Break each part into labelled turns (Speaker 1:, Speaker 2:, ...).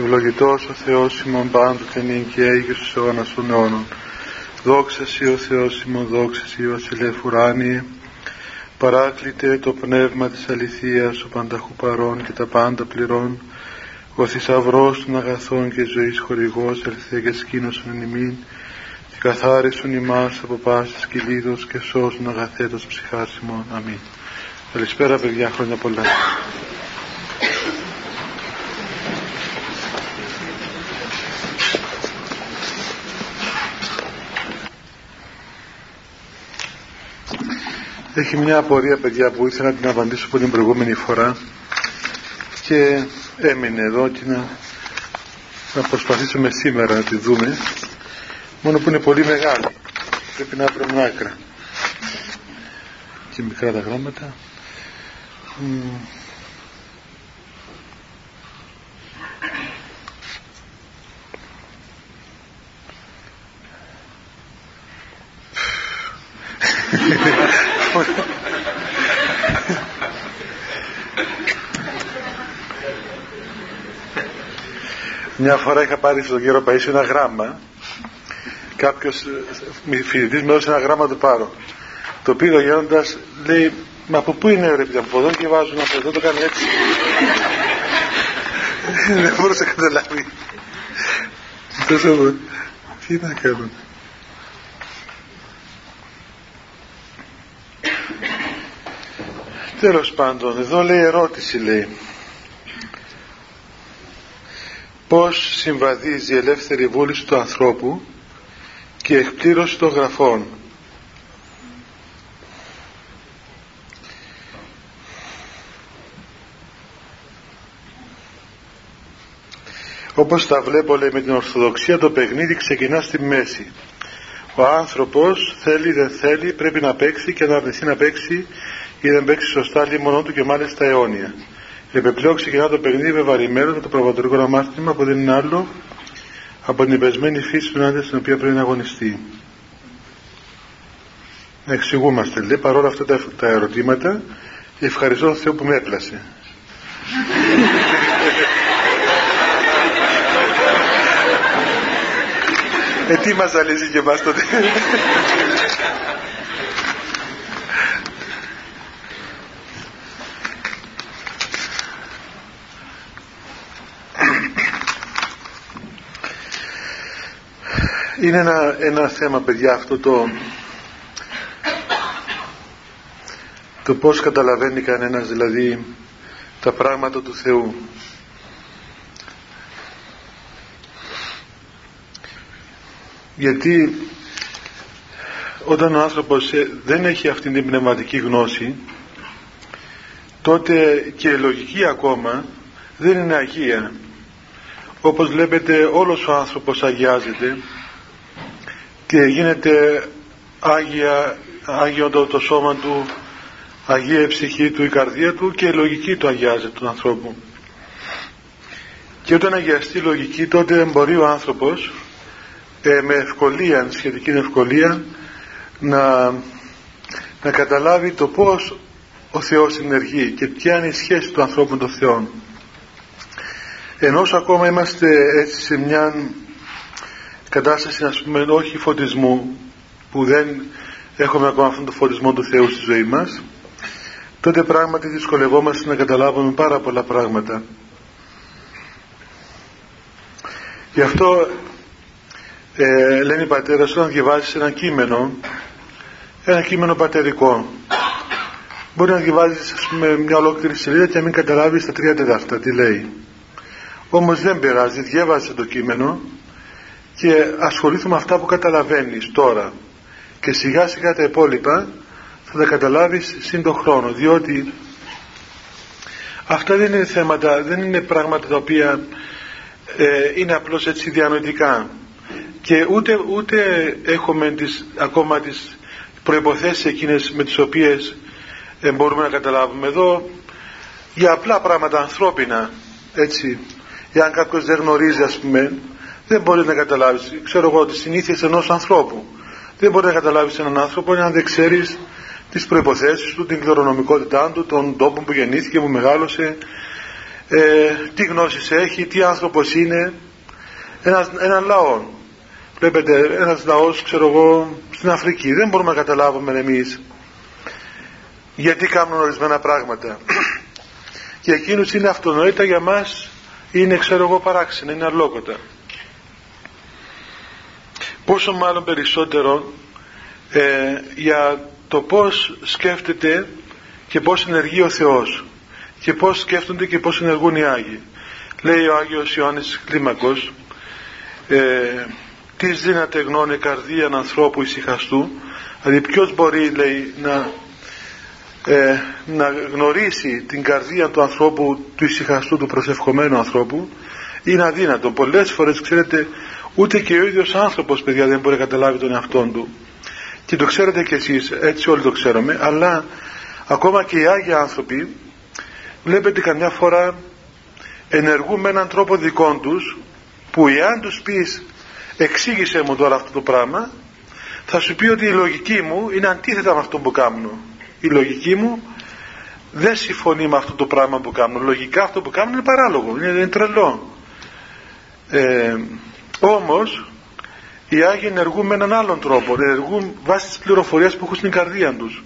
Speaker 1: Ευλογητός ο Θεός ημών πάντοτε νυν και έγινε στους αιώνας των αιώνων. Δόξα Σύ ο Θεός ημών, δόξα Σύ ο Βασιλεύ ουράνιε. Παράκλητε το πνεύμα της αληθείας, ο πανταχού παρών και τα πάντα πληρών. Ο θησαυρός των αγαθών και ζωής χορηγός, ελθέ και σκήνωσον εν ημίν. Και καθάρισον ημάς από πάσης κυλίδος και σώσουν αγαθέτος ψυχάς ημών. Αμήν. Καλησπέρα παιδιά, χρόνια πολλά. Έχει μια απορία παιδιά που ήθελα να την απαντήσω από την προηγούμενη φορά και έμεινε εδώ και να, να προσπαθήσουμε σήμερα να τη δούμε μόνο που είναι πολύ μεγάλη. Πρέπει να βρούμε άκρα. Και μικρά τα γράμματα Μια φορά είχα πάρει στον κύριο Παΐσιο ένα γράμμα. Κάποιος φοιτητής με έδωσε ένα γράμμα του πάρω. Το πήρε ο γέροντας λέει μα από πού είναι ρε παιδιά από εδώ και βάζουν από εδώ το κάνει έτσι δεν μπορούσε να καταλάβει. Τι να κάνω. Τέλος πάντων, εδώ λέει ερώτηση λέει. Πώς συμβαδίζει η ελεύθερη βούληση του ανθρώπου και η εκπλήρωση των γραφών. Όπως τα βλέπω λέει με την Ορθοδοξία το παιχνίδι ξεκινά στη μέση. Ο άνθρωπος θέλει δεν θέλει πρέπει να παίξει και να αρνηθεί να παίξει ή δεν παίξει σωστά μόνο του και μάλιστα αιώνια. Επιπλέον ξεκινά το παιχνίδι με βαρημένο το προβατορικό αμάρτημα που δεν είναι άλλο από την υπεσμένη φύση του άντρα στην οποία πρέπει να αγωνιστεί. Να εξηγούμαστε λέει παρόλα αυτά τα, τα ερωτήματα ευχαριστώ τον Θεό που με έπλασε. ε, τι μας αλύζει και εμάς τότε. είναι ένα, ένα θέμα παιδιά αυτό το το πως καταλαβαίνει κανένας δηλαδή τα πράγματα του Θεού. Γιατί όταν ο άνθρωπος ε, δεν έχει αυτή την πνευματική γνώση τότε και λογική ακόμα δεν είναι αγία. Όπως βλέπετε όλος ο άνθρωπος αγιάζεται και γίνεται άγια, άγιο το, το σώμα του αγία η ψυχή του, η καρδία του και η λογική του αγιάζεται του ανθρώπου. Και όταν αγιαστεί η λογική τότε μπορεί ο άνθρωπος ε, με ευκολία, σχετική ευκολία να, να καταλάβει το πως ο Θεός ενεργεί και ποια είναι η σχέση του ανθρώπου με τον Θεό ενώ ακόμα είμαστε έτσι σε μια κατάσταση ας πούμε όχι φωτισμού που δεν έχουμε ακόμα αυτόν τον φωτισμό του Θεού στη ζωή μας τότε πράγματι δυσκολευόμαστε να καταλάβουμε πάρα πολλά πράγματα. Γι' αυτό ε, λένε οι πατέρες όταν διαβάζεις ένα κείμενο ένα κείμενο πατερικό μπορεί να διαβάζεις ας πούμε μια ολόκληρη σελίδα και να μην καταλάβεις τα τρία τετάρτα τι λέει. Όμως δεν πειράζει διέβασε το κείμενο και ασχολήθουμε με αυτά που καταλαβαίνεις τώρα. Και σιγά σιγά τα υπόλοιπα θα τα καταλάβεις σύν τον χρόνο διότι αυτά δεν είναι θέματα δεν είναι πράγματα τα οποία ε, είναι απλώς έτσι διανοητικά. Και ούτε, ούτε έχουμε τις, ακόμα τις προϋποθέσεις εκείνες με τις οποίες ε, μπορούμε να καταλάβουμε. Εδώ για απλά πράγματα ανθρώπινα έτσι εάν κάποιος δεν γνωρίζει ας πούμε δεν μπορεί να καταλάβεις. Ξέρω εγώ τις συνήθειες ενός ανθρώπου. Δεν μπορεί να καταλάβεις έναν άνθρωπο αν δεν ξέρεις τις προποθέσει του, την κληρονομικότητά του, τον τόπο που γεννήθηκε, που μεγάλωσε, ε, τι γνώσεις έχει, τι άνθρωπος είναι, ένας, έναν λαό. Βλέπετε, ένας λαός, ξέρω εγώ, στην Αφρική. Δεν μπορούμε να καταλάβουμε εμείς γιατί κάνουν ορισμένα πράγματα. Για εκείνους είναι αυτονόητα, για μας είναι, ξέρω εγώ, παράξενα, είναι αλόκοτα. Πόσο μάλλον περισσότερο ε, για το πώς σκέφτεται και πώς ενεργεί ο Θεός και πώς σκέφτονται και πώς ενεργούν οι Άγιοι. Λέει ο Άγιος Ιωάννης Κλίμακος ε, «Τις δύναται γνώνε καρδίαν ανθρώπου ησυχαστού» δηλαδή ποιος μπορεί λέει να, ε, να γνωρίσει την καρδία του ανθρώπου του ησυχαστού του προσευχομένου ανθρώπου είναι αδύνατο πολλές φορές ξέρετε ούτε και ο ίδιος άνθρωπος παιδιά δεν μπορεί να καταλάβει τον εαυτό του. Και το ξέρετε κι εσείς έτσι όλοι το ξέρουμε αλλά ακόμα και οι Άγιοι άνθρωποι βλέπετε καμιά φορά ενεργούν με έναν τρόπο δικό τους που εάν τους πεις εξήγησε μου τώρα αυτό το πράγμα θα σου πει ότι η λογική μου είναι αντίθετα με αυτό που κάνω η λογική μου δεν συμφωνεί με αυτό το πράγμα που κάνω λογικά αυτό που κάνω είναι παράλογο είναι, είναι τρελό. Ε, όμως οι Άγιοι ενεργούν με έναν άλλον τρόπο ενεργούν βάσει της πληροφορίας που έχουν στην καρδία τους.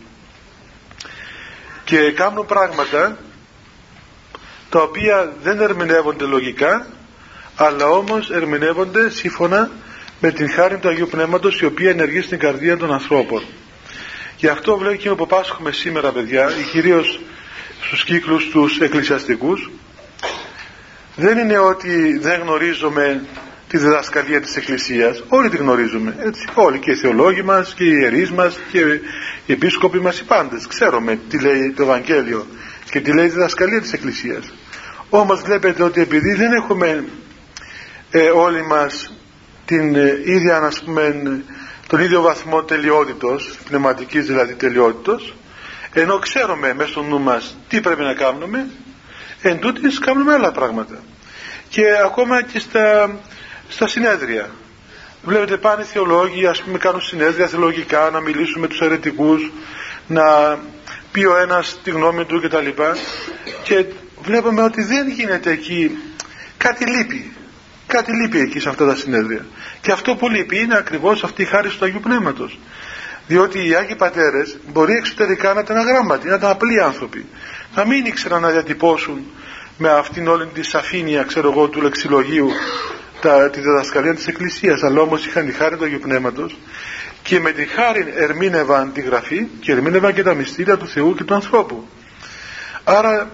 Speaker 1: Και κάνουν πράγματα τα οποία δεν ερμηνεύονται λογικά αλλά όμως ερμηνεύονται σύμφωνα με την χάρη του Αγίου Πνεύματος η οποία ενεργεί στην καρδία των ανθρώπων. Γι' αυτό βλέπει και που πάσχουμε σήμερα παιδιά κυρίως στους κύκλους τους εκκλησιαστικούς δεν είναι ότι δεν γνωρίζουμε τη διδασκαλία της Εκκλησίας. Όλοι τη γνωρίζουμε έτσι, όλοι και οι θεολόγοι μας και οι ιερείς μας και οι επίσκοποι μας οι πάντες. Ξέρουμε τι λέει το Ευαγγέλιο και τι λέει η διδασκαλία της Εκκλησίας. Όμως βλέπετε ότι επειδή δεν έχουμε ε, όλοι μας την ε, ίδια ας πούμε, τον ίδιο βαθμό τελειότητος πνευματικής δηλαδή τελειότητος ενώ ξέρουμε μέσα στο νου μας τι πρέπει να κάνουμε εν τούτης κάνουμε άλλα πράγματα. Και ακόμα και στα, στα συνέδρια. Βλέπετε πάνε οι θεολόγοι ας πούμε κάνουν συνέδρια θεολογικά να μιλήσουν με τους αιρετικούς να πει ο ένας τη γνώμη του κτλ. Και βλέπουμε ότι δεν γίνεται εκεί κάτι λείπει κάτι λείπει εκεί σε αυτά τα συνέδρια. Και αυτό που λείπει είναι ακριβώς αυτή η χάρη του Αγίου Πνεύματος. Διότι οι Άγιοι Πατέρες μπορεί εξωτερικά να ήταν αγράμματοι να ήταν απλοί άνθρωποι. Να μην ήξεραν να διατυπώσουν με αυτήν όλη τη σαφήνεια ξέρω εγώ του λεξιλογίου τα, τη διδασκαλία της Εκκλησίας αλλά όμως είχαν τη χάρη του Αγίου Πνεύματος και με τη χάρη ερμήνευαν τη Γραφή και ερμήνευαν και τα μυστήρια του Θεού και του ανθρώπου. Άρα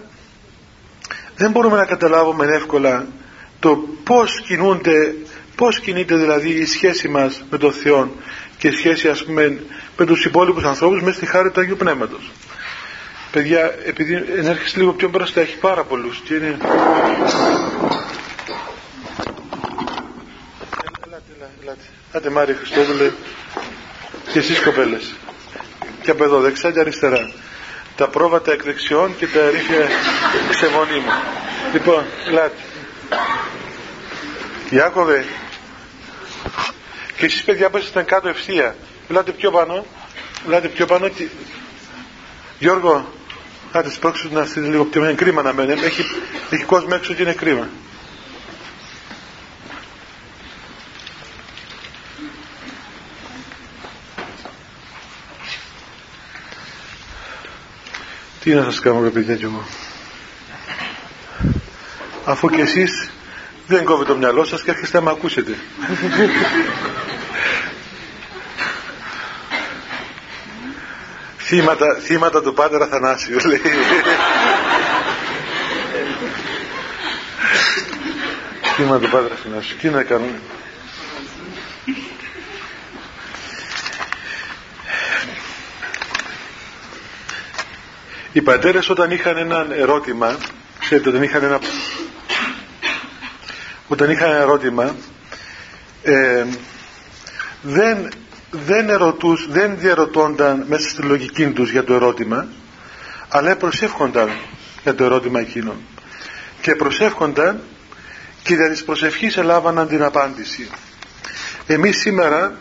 Speaker 1: δεν μπορούμε να καταλάβουμε εύκολα το πώς κινούνται πώς κινείται δηλαδή η σχέση μας με τον Θεό και η σχέση ας πούμε με τους υπόλοιπους ανθρώπους μέσα στη χάρη του Αγίου Πνεύματος. Παιδιά επειδή ενέρχεσαι λίγο πιο μπροστά έχει πάρα πολλούς και είναι ελάτε, ελάτε, ελάτε Μάρια Χριστόδουλε και εσείς κοπέλες. Και από εδώ δεξιά και αριστερά. Τα πρόβατα εκ δεξιών και τα ρίχνια ξεμονίμου λοιπόν ελάτε Ιάκωβε. Και εσείς παιδιά που ήσασταν κάτω ευθεία ελάτε πιο πάνω ελάτε πιο πάνω και... Γιώργο Άντε σπρώξου να στείλει λίγο πιο είναι κρίμα να μένει έχει, έχει κόσμο έξω και είναι κρίμα Τι να σας κάνω ρε παιδιά κι εγώ. Αφού και εσείς δεν κόβει το μυαλό σας και έρχεστε να με ακούσετε. Θύματα, θύματα του Πάτερ Αθανάσιου λέει. Θύματα του Πάτερ Αθανάσιου τι να κάνουμε; Οι πατέρες όταν είχαν ένα ερώτημα ξέρετε όταν είχαν ένα όταν είχαν ένα ερώτημα ε, δεν δεν ερωτούς, δεν διαρωτώνταν μέσα στη λογική τους για το ερώτημα αλλά προσεύχονταν για το ερώτημα εκείνο και προσεύχονταν και για τις προσευχής ελάβαναν την απάντηση. Εμείς σήμερα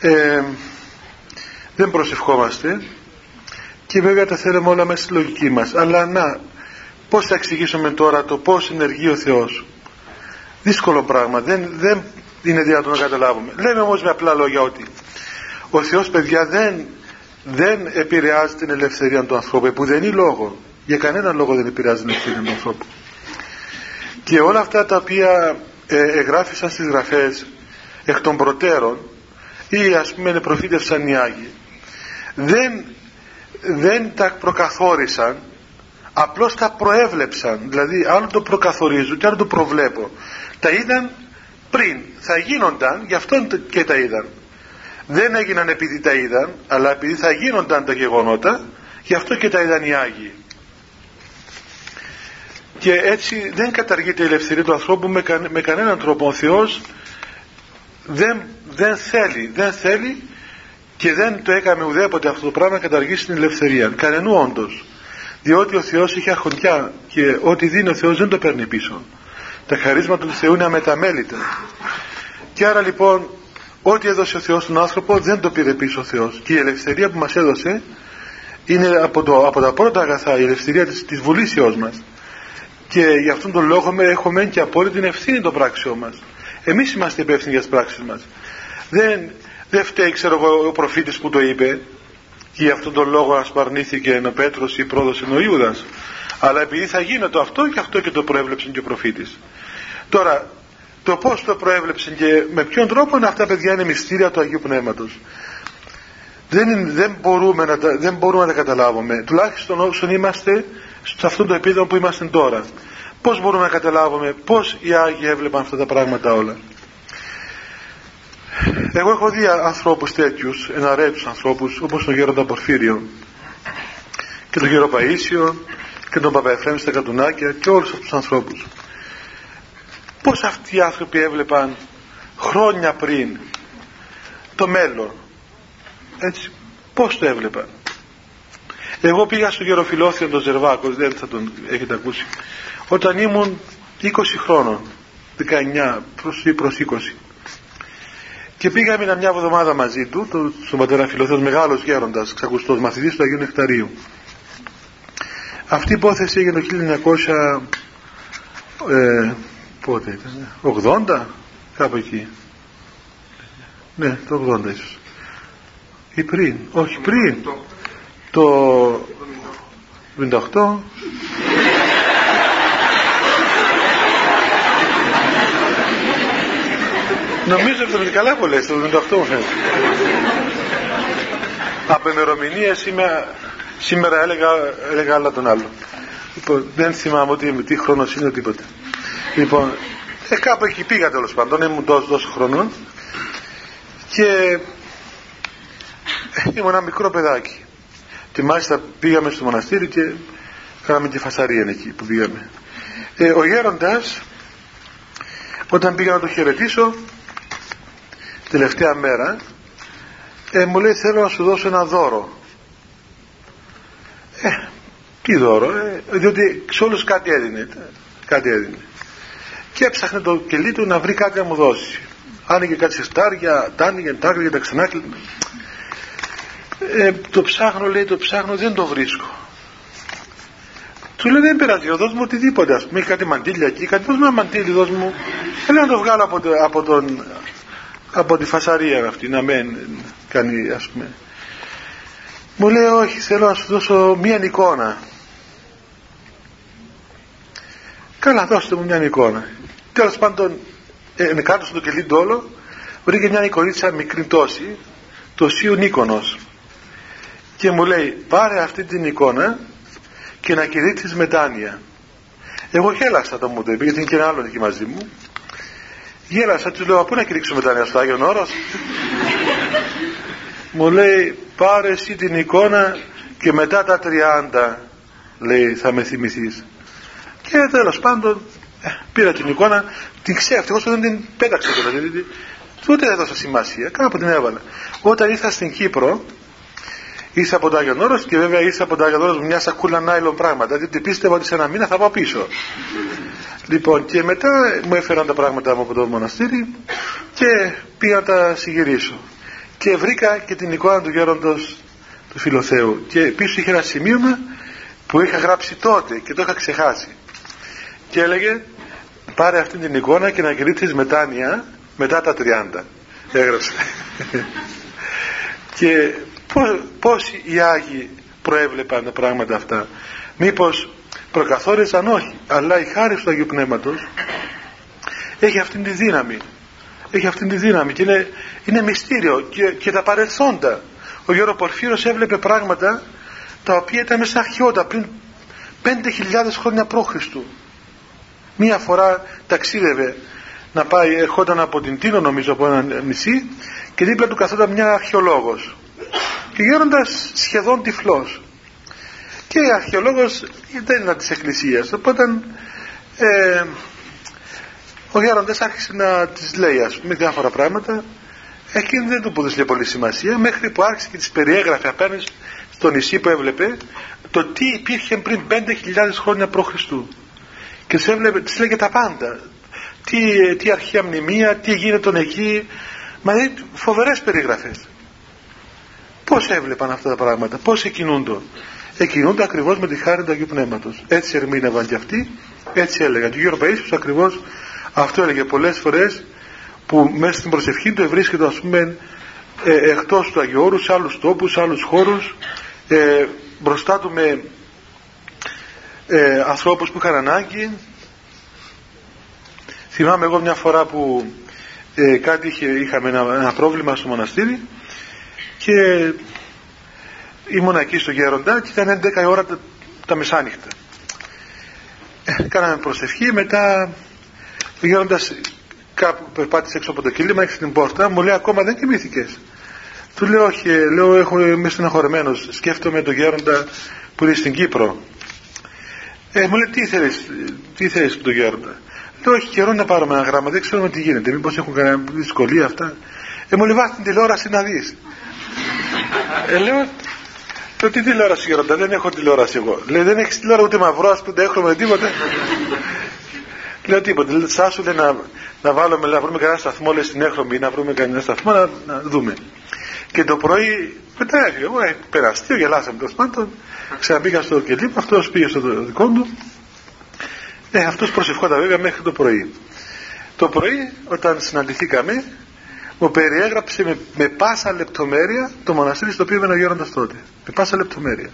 Speaker 1: ε, δεν προσευχόμαστε και βέβαια τα θέλουμε όλα μέσα στη λογική μας. Αλλά να πώς θα εξηγήσουμε τώρα το πώς ενεργεί ο Θεός. Δύσκολο πράγμα. Δεν, δεν είναι δυνατόν να καταλάβουμε. Λέμε όμως με απλά λόγια ότι ο Θεός παιδιά δεν, δεν επηρεάζει την ελευθερία του ανθρώπου που δεν είναι λόγο. Για κανέναν λόγο δεν επηρεάζει την ελευθερία του ανθρώπου. Και όλα αυτά τα οποία ε, εγγράφησαν στις γραφές εκ των προτέρων ή ας πούμε προφήτευσαν οι Άγιοι δεν, δεν τα προκαθόρισαν απλώς τα προέβλεψαν. Δηλαδή άλλο το προκαθορίζουν και άλλο το προβλέπω τα είδαν πριν. Θα γίνονταν γι' αυτό και τα είδαν. Δεν έγιναν επειδή τα είδαν αλλά επειδή θα γίνονταν τα γεγονότα γι' αυτό και τα είδαν οι Άγιοι. Και έτσι δεν καταργείται η ελευθερία του ανθρώπου με, με κανέναν τρόπο. Ο Θεός δεν, δεν θέλει δεν θέλει και δεν το έκαμε ουδέποτε αυτό το πράγμα να καταργήσει την ελευθερία κανενού όντως. διότι ο Θεός έχει αρχοντιά και ό,τι δίνει ο Θεός δεν το παίρνει πίσω. Τα χαρίσματα του Θεού είναι αμεταμέλητα. Και άρα λοιπόν ό,τι έδωσε ο Θεός στον άνθρωπο δεν το πήρε πίσω ο Θεός. Και η ελευθερία που μας έδωσε είναι από, το, από τα πρώτα αγαθά η ελευθερία της, της βουλήσεώς μας. Και γι' αυτόν τον λόγο έχουμε και απόλυτη ευθύνη των πράξεων μας. Εμείς είμαστε υπεύθυνοι για τις πράξεις μας. Δεν, δεν φταίει ξέρω εγώ ο προφήτης που το είπε και γι' αυτόν τον λόγο ασπαρνήθηκε ο Πέτρος ή πρόδωσε ο Ιούδας. Αλλά επειδή θα γίνεται αυτό και αυτό και το προέβλεψε και ο προφήτης. Τώρα το πως το προέβλεψε και με ποιον τρόπο είναι αυτά παιδιά είναι μυστήρια του Αγίου Πνεύματος. Δεν, δεν, μπορούμε να τα, δεν μπορούμε να τα καταλάβουμε. Τουλάχιστον όσον είμαστε σε αυτό το επίπεδο που είμαστε τώρα. Πως μπορούμε να καταλάβουμε πως οι Άγιοι έβλεπαν αυτά τα πράγματα όλα εγώ έχω δει ανθρώπους τέτοιους εναρέτους ανθρώπους όπως τον Γέροντα Πορφύριο και τον Γέρο Παΐσιο και τον Παπαεφρέμ στα Κατουνάκια και όλους αυτούς τους ανθρώπους. Πως αυτοί οι άνθρωποι έβλεπαν χρόνια πριν το μέλλον. Έτσι πως το έβλεπαν. Εγώ πήγα στο Γεροφιλόθιο τον Ζερβάκος δεν θα τον έχετε ακούσει. Όταν ήμουν 20 χρόνων 19 προς, ή προς 20 και πήγαμε μια εβδομάδα μαζί του το, στον πατέρα Φιλοθέος μεγάλος γέροντας ξακουστός μαθητής του Αγίου Νεκταρίου. Αυτή η υπόθεση έγινε το 1900 ε, πότε ήταν 80 κάπου εκεί. Ναι το 80 ίσως. Ή πριν όχι πριν. το 58 Νομίζω 70 καλά που λες, το 78 μου φαίνεται. Από ημερομηνία σήμερα, σήμερα έλεγα, έλεγα άλλα τον άλλο. Λοιπόν, δεν θυμάμαι ότι τι χρόνος είναι τίποτα. Λοιπόν, ε, κάπου εκεί πήγα τέλος πάντων, ήμουν τόσο, τόσο χρονών και ήμουν ένα μικρό παιδάκι. Και μάλιστα πήγαμε στο μοναστήρι και κάναμε τη φασαρία εκεί που πήγαμε. Ε, ο γέροντας όταν πήγα να το χαιρετήσω τελευταία μέρα ε, μου λέει θέλω να σου δώσω ένα δώρο ε, τι δώρο ε, διότι σε όλους κάτι έδινε κάτι έδινε. Και έψαχνε το κελί του να βρει κάτι να μου δώσει. Άνοιγε κάτι σε στάρια τα άνοιγε, τα άνοιγε, τα ξανά ε, το ψάχνω λέει το ψάχνω δεν το βρίσκω. Του λέει δεν πειράζει δώσ' μου οτιδήποτε ας πούμε έχει κάτι μαντήλια εκεί κάτι δώσ' μου ένα μαντήλι δώσ' μου. Θέλω να το βγάλω από, το, από τον από τη φασαρία αυτή να μην κάνει ας πούμε. Μου λέει όχι θέλω να σου δώσω μία εικόνα. Καλά δώστε μου μία εικόνα. Τέλος πάντων ε, με κάτω στο κελί ντόλο βρήκε μια εικονίτσα μικρή τόση το Σίου Νίκονος. Και μου λέει πάρε αυτή την εικόνα και να κηρύξεις μετάνοια. Εγώ γέλασα το μου το είπε γιατί είναι και ένα άλλο εκεί μαζί μου Γέλασα, του λέω, πού να κηρύξουμε τα νέα στο Άγιον Όρος. Μου λέει, πάρε εσύ την εικόνα και μετά τα 30, λέει, θα με θυμηθείς. Και τέλος πάντων, ε, πήρα την εικόνα, την ξέρω, ευτυχώς δεν την πέταξε τώρα, δηλαδή, ούτε δεν έδωσα σημασία, κάπου την έβαλα. Όταν ήρθα στην Κύπρο, Είσαι από το Άγιον Όρος και βέβαια είσαι από το Άγιον Όρος μια σακούλα νάιλον πράγματα. Δηλαδή πίστευα ότι σε ένα μήνα θα πάω πίσω. Λοιπόν, και μετά μου έφεραν τα πράγματα μου από το μοναστήρι και πήγα να τα συγυρίσω. Και βρήκα και την εικόνα του γέροντος του Φιλοθέου. Και πίσω είχε ένα σημείωμα που είχα γράψει τότε και το είχα ξεχάσει και έλεγε πάρε αυτή την εικόνα και να κηρύξεις μετάνοια μετά τα 30 έγραψε και πώς, οι Άγιοι προέβλεπαν τα πράγματα αυτά; Μήπως προκαθόρισαν όχι αλλά η χάρη του Αγίου Πνεύματος έχει αυτήν τη δύναμη. Έχει αυτήν τη δύναμη και είναι, είναι μυστήριο και, και τα παρελθόντα. Ο Γιώργος Πορφύρος έβλεπε πράγματα τα οποία ήταν μέσα αρχαιότητα πριν 5.000 χρόνια π.Χ. μία φορά ταξίδευε να πάει, ερχόταν από την Τίνο νομίζω από ένα νησί και δίπλα του καθόταν μια αρχαιολόγος και γέροντας σχεδόν τυφλός. Και αρχαιολόγος δεν ήταν της εκκλησίας. Οπότε ε, ο γέροντας άρχισε να της λέει ας πούμε διάφορα πράγματα. Εκείνη δεν του πούδησε πολύ σημασία μέχρι που άρχισε και τις περιέγραφε απέναντι στο νησί που έβλεπε το τι υπήρχε πριν 5.000 χρόνια π.Χ. και της, έβλεπε, της λέγε τα πάντα. Τι, τι αρχαία μνημεία, τι γίνεται εκεί. Μα είναι φοβερές περιγραφές πως έβλεπαν αυτά τα πράγματα πως εκκινούνται εκκινούνται ακριβώς με τη χάρη του Αγίου Πνεύματος. Έτσι ερμήνευαν και αυτοί έτσι έλεγαν. Και ο Γιώργο Παΐσιος ακριβώς αυτό έλεγε πολλές φορές που μέσα στην προσευχή του βρίσκεται ας πούμε ε, εκτός του Αγίου Όρους σε άλλους τόπους, σε άλλους χώρους ε, μπροστά του με ε, ανθρώπους που είχαν ανάγκη. Θυμάμαι εγώ μια φορά που ε, κάτι είχε, είχαμε ένα, ένα πρόβλημα στο μοναστήρι και ήμουν εκεί στο Γέροντα και ήταν 11 ώρα τα, τα μεσάνυχτα. Ε, κάναμε προσευχή μετά ο Γέροντας κάπου περπάτησε έξω από το κύλιμα έξω την πόρτα μου λέει ακόμα δεν κοιμήθηκες. του λέω όχι λέω έχω, είμαι στεναχωρημένος σκέφτομαι τον Γέροντα που είναι στην Κύπρο ε, μου λέει τι θέλεις τι θέλεις τον Γέροντα; Λέω έχει καιρό να πάρουμε ένα γράμμα δεν ξέρουμε τι γίνεται μήπως έχουν κανένα δυσκολία αυτά ε, μου λέει βάζει την τηλεόραση να δεις ε, λέω το τι τηλεόραση γέροντα δεν έχω τηλεόραση εγώ. Λέει δεν έχεις τηλεόραση ούτε μαυρό ας πούμε έχουμε τίποτα λέω τίποτα λέει σου λέει να, να βάλουμε να βρούμε κανένα σταθμό λέει στην έχρωμη να βρούμε κανένα σταθμό να, να δούμε. Και το πρωί μετά εγώ ε, περαστεί, γελάσαμε το πάντων. Ξαναπήγα στο κελί αυτός πήγε στο δικό του ε, αυτός προσευχόταν βέβαια μέχρι το πρωί. Το πρωί όταν συναντηθήκαμε μου περιέγραψε με, με πάσα λεπτομέρεια το μοναστήρι στο οποίο ήμουν ο Γέροντας τότε. Με πάσα λεπτομέρεια.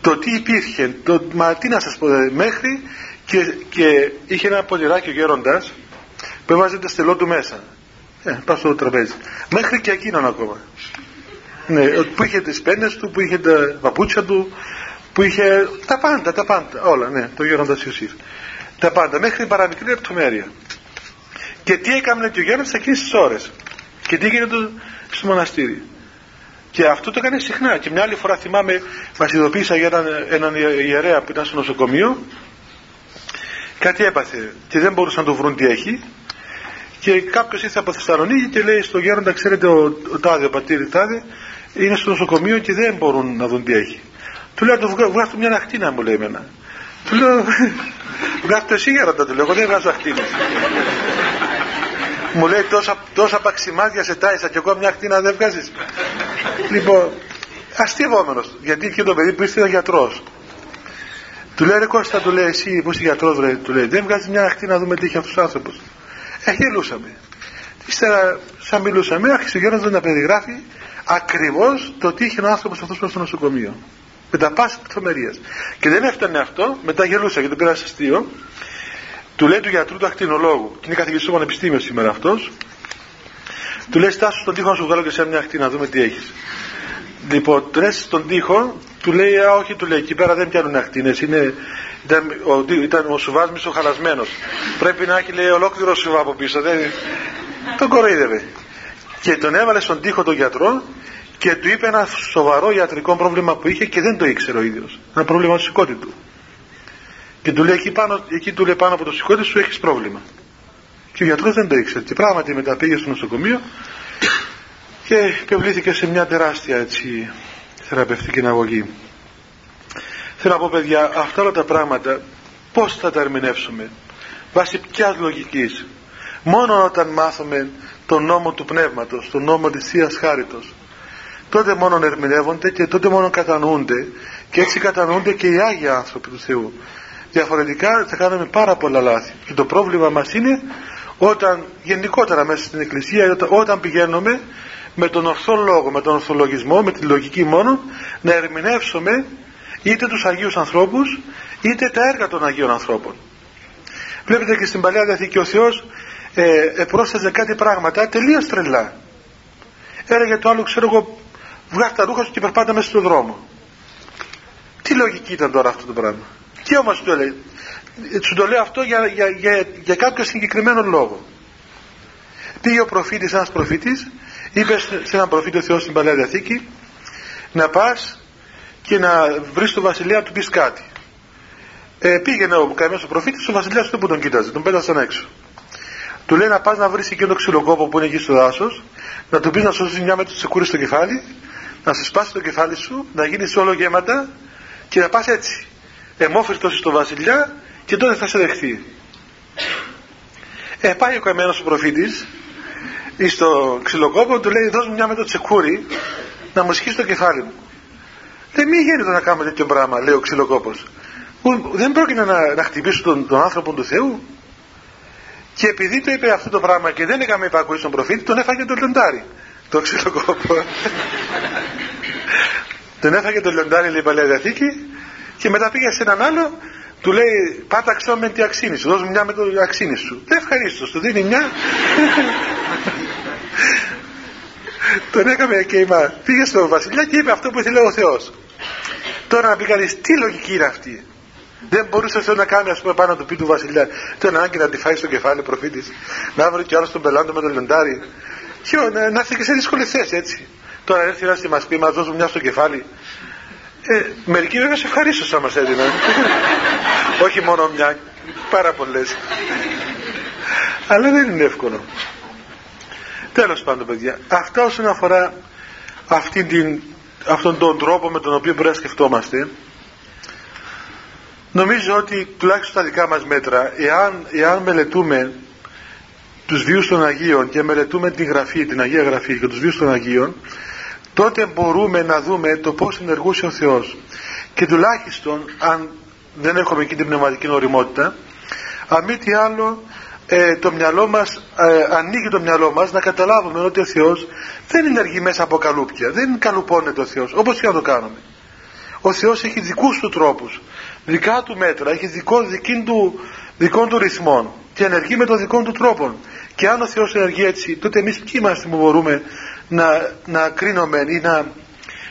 Speaker 1: Το τι υπήρχε, το, μα τι να σας πω, ε, μέχρι και, και είχε ένα ποδηράκι ο Γέροντας που έβαζε το στελό του μέσα. Ε, πάω στο τραπέζι. Μέχρι και εκείνον ακόμα. Ναι, που είχε τις πένες του, που είχε τα παπούτσια του, που είχε τα πάντα, τα πάντα, όλα, ναι, το Γέροντας Ιωσήφ. Τα πάντα, μέχρι παραμικρή λεπτομέρεια. Και τι έκανε και ο Γέροντας εκείνες τις ώρες και τι γίνεται στο μοναστήρι. Και αυτό το έκανε συχνά. Και μια άλλη φορά θυμάμαι, μας ειδοποίησα για έναν, έναν ιερέα που ήταν στο νοσοκομείο. Κάτι έπαθε και δεν μπορούσαν να το βρουν τι έχει. Και κάποιος ήρθε από Θεσσαλονίκη και λέει στο γέροντα, ξέρετε, ο, ο Τάδε, ο πατήρ Τάδε, είναι στο νοσοκομείο και δεν μπορούν να δουν τι έχει. Του λέω, βγάζω μια ακτίνα, μου λέει εμένα. Του λέω, βγάζω εσύ γέροντα, του λέω, εγώ δεν βγάζω ακτίνα μου λέει τόσα, τόσα παξιμάδια σε τάισα και εγώ μια ακτίνα δεν βγάζεις λοιπόν αστείευόμενος γιατί και το παιδί που ήταν γιατρός. Του λέει ρε Κώστα του λέει εσύ που είσαι γιατρός ρε, του λέει δεν βγάζεις μια ακτίνα να δούμε τι έχει αυτούς τους άνθρωπους ε γελούσαμε. Ύστερα σαν μιλούσαμε άρχισε ο Γιώργος να περιγράφει ακριβώς το τι είχε ο άνθρωπος αυτός που στο νοσοκομείο. Με τα πάση λεπτομερίας και δεν έφτανε αυτό μετά γελούσα γιατί το πήρα σε αστείο του λέει του γιατρού του ακτινολόγου και είναι καθηγητής στο πανεπιστήμιο σήμερα αυτός του λέει στάσου στον τοίχο να σου βγάλω και σε μια ακτή να δούμε τι έχεις λοιπόν του λέει στον τοίχο του λέει α όχι του λέει εκεί πέρα δεν πιάνουν ακτίνες είναι, ήταν, ο, ήταν ο σουβάς μισοχαλασμένος πρέπει να έχει λέει ολόκληρο σουβά από πίσω δεν, τον κοροϊδεύε. Και τον έβαλε στον τοίχο τον γιατρό και του είπε ένα σοβαρό ιατρικό πρόβλημα που είχε και δεν το ήξερε ο ίδιος. Ένα πρόβλημα του σηκώτη του και του λέει εκεί, πάνω, εκεί του λέει πάνω από το σηκώτη σου έχεις πρόβλημα. Και ο γιατρός δεν το ήξερε. Και πράγματι μετά πήγε στο νοσοκομείο και επιβλήθηκε σε μια τεράστια έτσι, θεραπευτική αγωγή. Θέλω να πω παιδιά, αυτά όλα τα πράγματα πώς θα τα ερμηνεύσουμε; Βάσει ποια λογικής. Μόνο όταν μάθουμε τον νόμο του πνεύματος, τον νόμο της Θείας Χάριτος, τότε μόνο ερμηνεύονται και τότε μόνο κατανοούνται και έτσι κατανοούνται και οι Άγιοι άνθρωποι του Θεού διαφορετικά θα κάνουμε πάρα πολλά λάθη. Και το πρόβλημα μας είναι όταν γενικότερα μέσα στην Εκκλησία όταν πηγαίνουμε με τον ορθό λόγο, με τον ορθολογισμό, με τη λογική μόνο να ερμηνεύσουμε είτε τους Αγίους ανθρώπους είτε τα έργα των Αγίων ανθρώπων. Βλέπετε και στην Παλιά Διαθήκη ο Θεός ε, πρόσθεσε κάτι πράγματα τελείως τρελά. Έλεγε το άλλο ξέρω εγώ βγάζει τα ρούχα σου και περπάτα μέσα στον δρόμο τι λογική ήταν τώρα αυτό το πράγμα; Τι όμως το λέει σου το λέω αυτό για, για, για, για κάποιο συγκεκριμένο λόγο. Πήγε ο προφήτης ένας προφήτης είπε σε έναν προφήτη ο Θεός στην Παλαιά Διαθήκη να πας και να βρεις τον βασιλιά του πεις κάτι. Ε, πήγαινε ο καημένος ο προφήτης ο βασιλιάς του που τον κοίταζε τον πέτασαν έξω. Του λέει να πας να βρεις εκείνο το ξυλοκόπο που είναι εκεί στο δάσος να του πεις να σώσεις μια με το τσεκούρι στο κεφάλι να σε σπάσει το κεφάλι σου να γίνεις όλο γέματα και να πας έτσι εμόφερτος στο βασιλιά και τότε θα σε δεχθεί. Ε, πάει ο καημένος ο προφήτης στο ξυλοκόπο του λέει δώσ' μου μια με το τσεκούρι να μου σχίσει το κεφάλι μου δεν μη γίνεται να κάνουμε τέτοιο πράγμα λέει ο ξυλοκόπος. Δεν πρόκειται να, να χτυπήσω τον, τον άνθρωπο του Θεού και επειδή το είπε αυτό το πράγμα και δεν έκαμε υπακούει στον προφήτη τον έφαγε το λεντάρι το ξυλοκόπο. Τον έφαγε το λεντάρι λέει η Παλαιά Διαθήκη και μετά πήγε σε έναν άλλο του λέει πάτα αξιό με τη αξίνη σου δώσ' μια με το αξίνη σου δεν ευχαρίστως του δίνει μια τον έκαμε και είπα πήγε στον βασιλιά και είπε αυτό που ήθελε ο Θεός τώρα να πει κανείς τι λογική είναι αυτή; Δεν μπορούσε αυτό να κάνει, ας πούμε, πάνω του πει του Βασιλιά. Ήταν ανάγκη να τη φάει στο κεφάλι ο προφήτης. Να βρει κι άλλο τον πελάτο με το λεντάρι. Και να, να έρθει και σε δύσκολη θέση έτσι. Τώρα έρθει να μας πει, μα δώσουν μια στο κεφάλι. Ε, μερικοί βέβαια σε ευχαρίστως μα έδιναν. Όχι μόνο μια, πάρα πολλές. Αλλά δεν είναι εύκολο. Τέλος πάντων παιδιά, αυτά όσον αφορά αυτή την, αυτόν τον τρόπο με τον οποίο πρέπει να σκεφτόμαστε νομίζω ότι τουλάχιστον στα δικά μας μέτρα εάν, εάν μελετούμε τους βίους των Αγίων και μελετούμε την Γραφή, την Αγία Γραφή και τους βίους των Αγίων τότε μπορούμε να δούμε το πώς ενεργούσε ο Θεός. Και τουλάχιστον αν δεν έχουμε εκεί την πνευματική οριμότητα αν μη τι άλλο ε, το μυαλό μας ε, ανοίγει το μυαλό μας να καταλάβουμε ότι ο Θεός δεν ενεργεί μέσα από καλούπια δεν καλουπώνεται ο Θεός όπως και να το κάνουμε. Ο Θεός έχει δικούς του τρόπους δικά του μέτρα έχει δικό, δική του, δικών του ρυθμών και ενεργεί με τον δικό του τρόπο και αν ο Θεός ενεργεί έτσι τότε εμείς ποιοι είμαστε που μπορούμε να, να κρίνουμε ή να,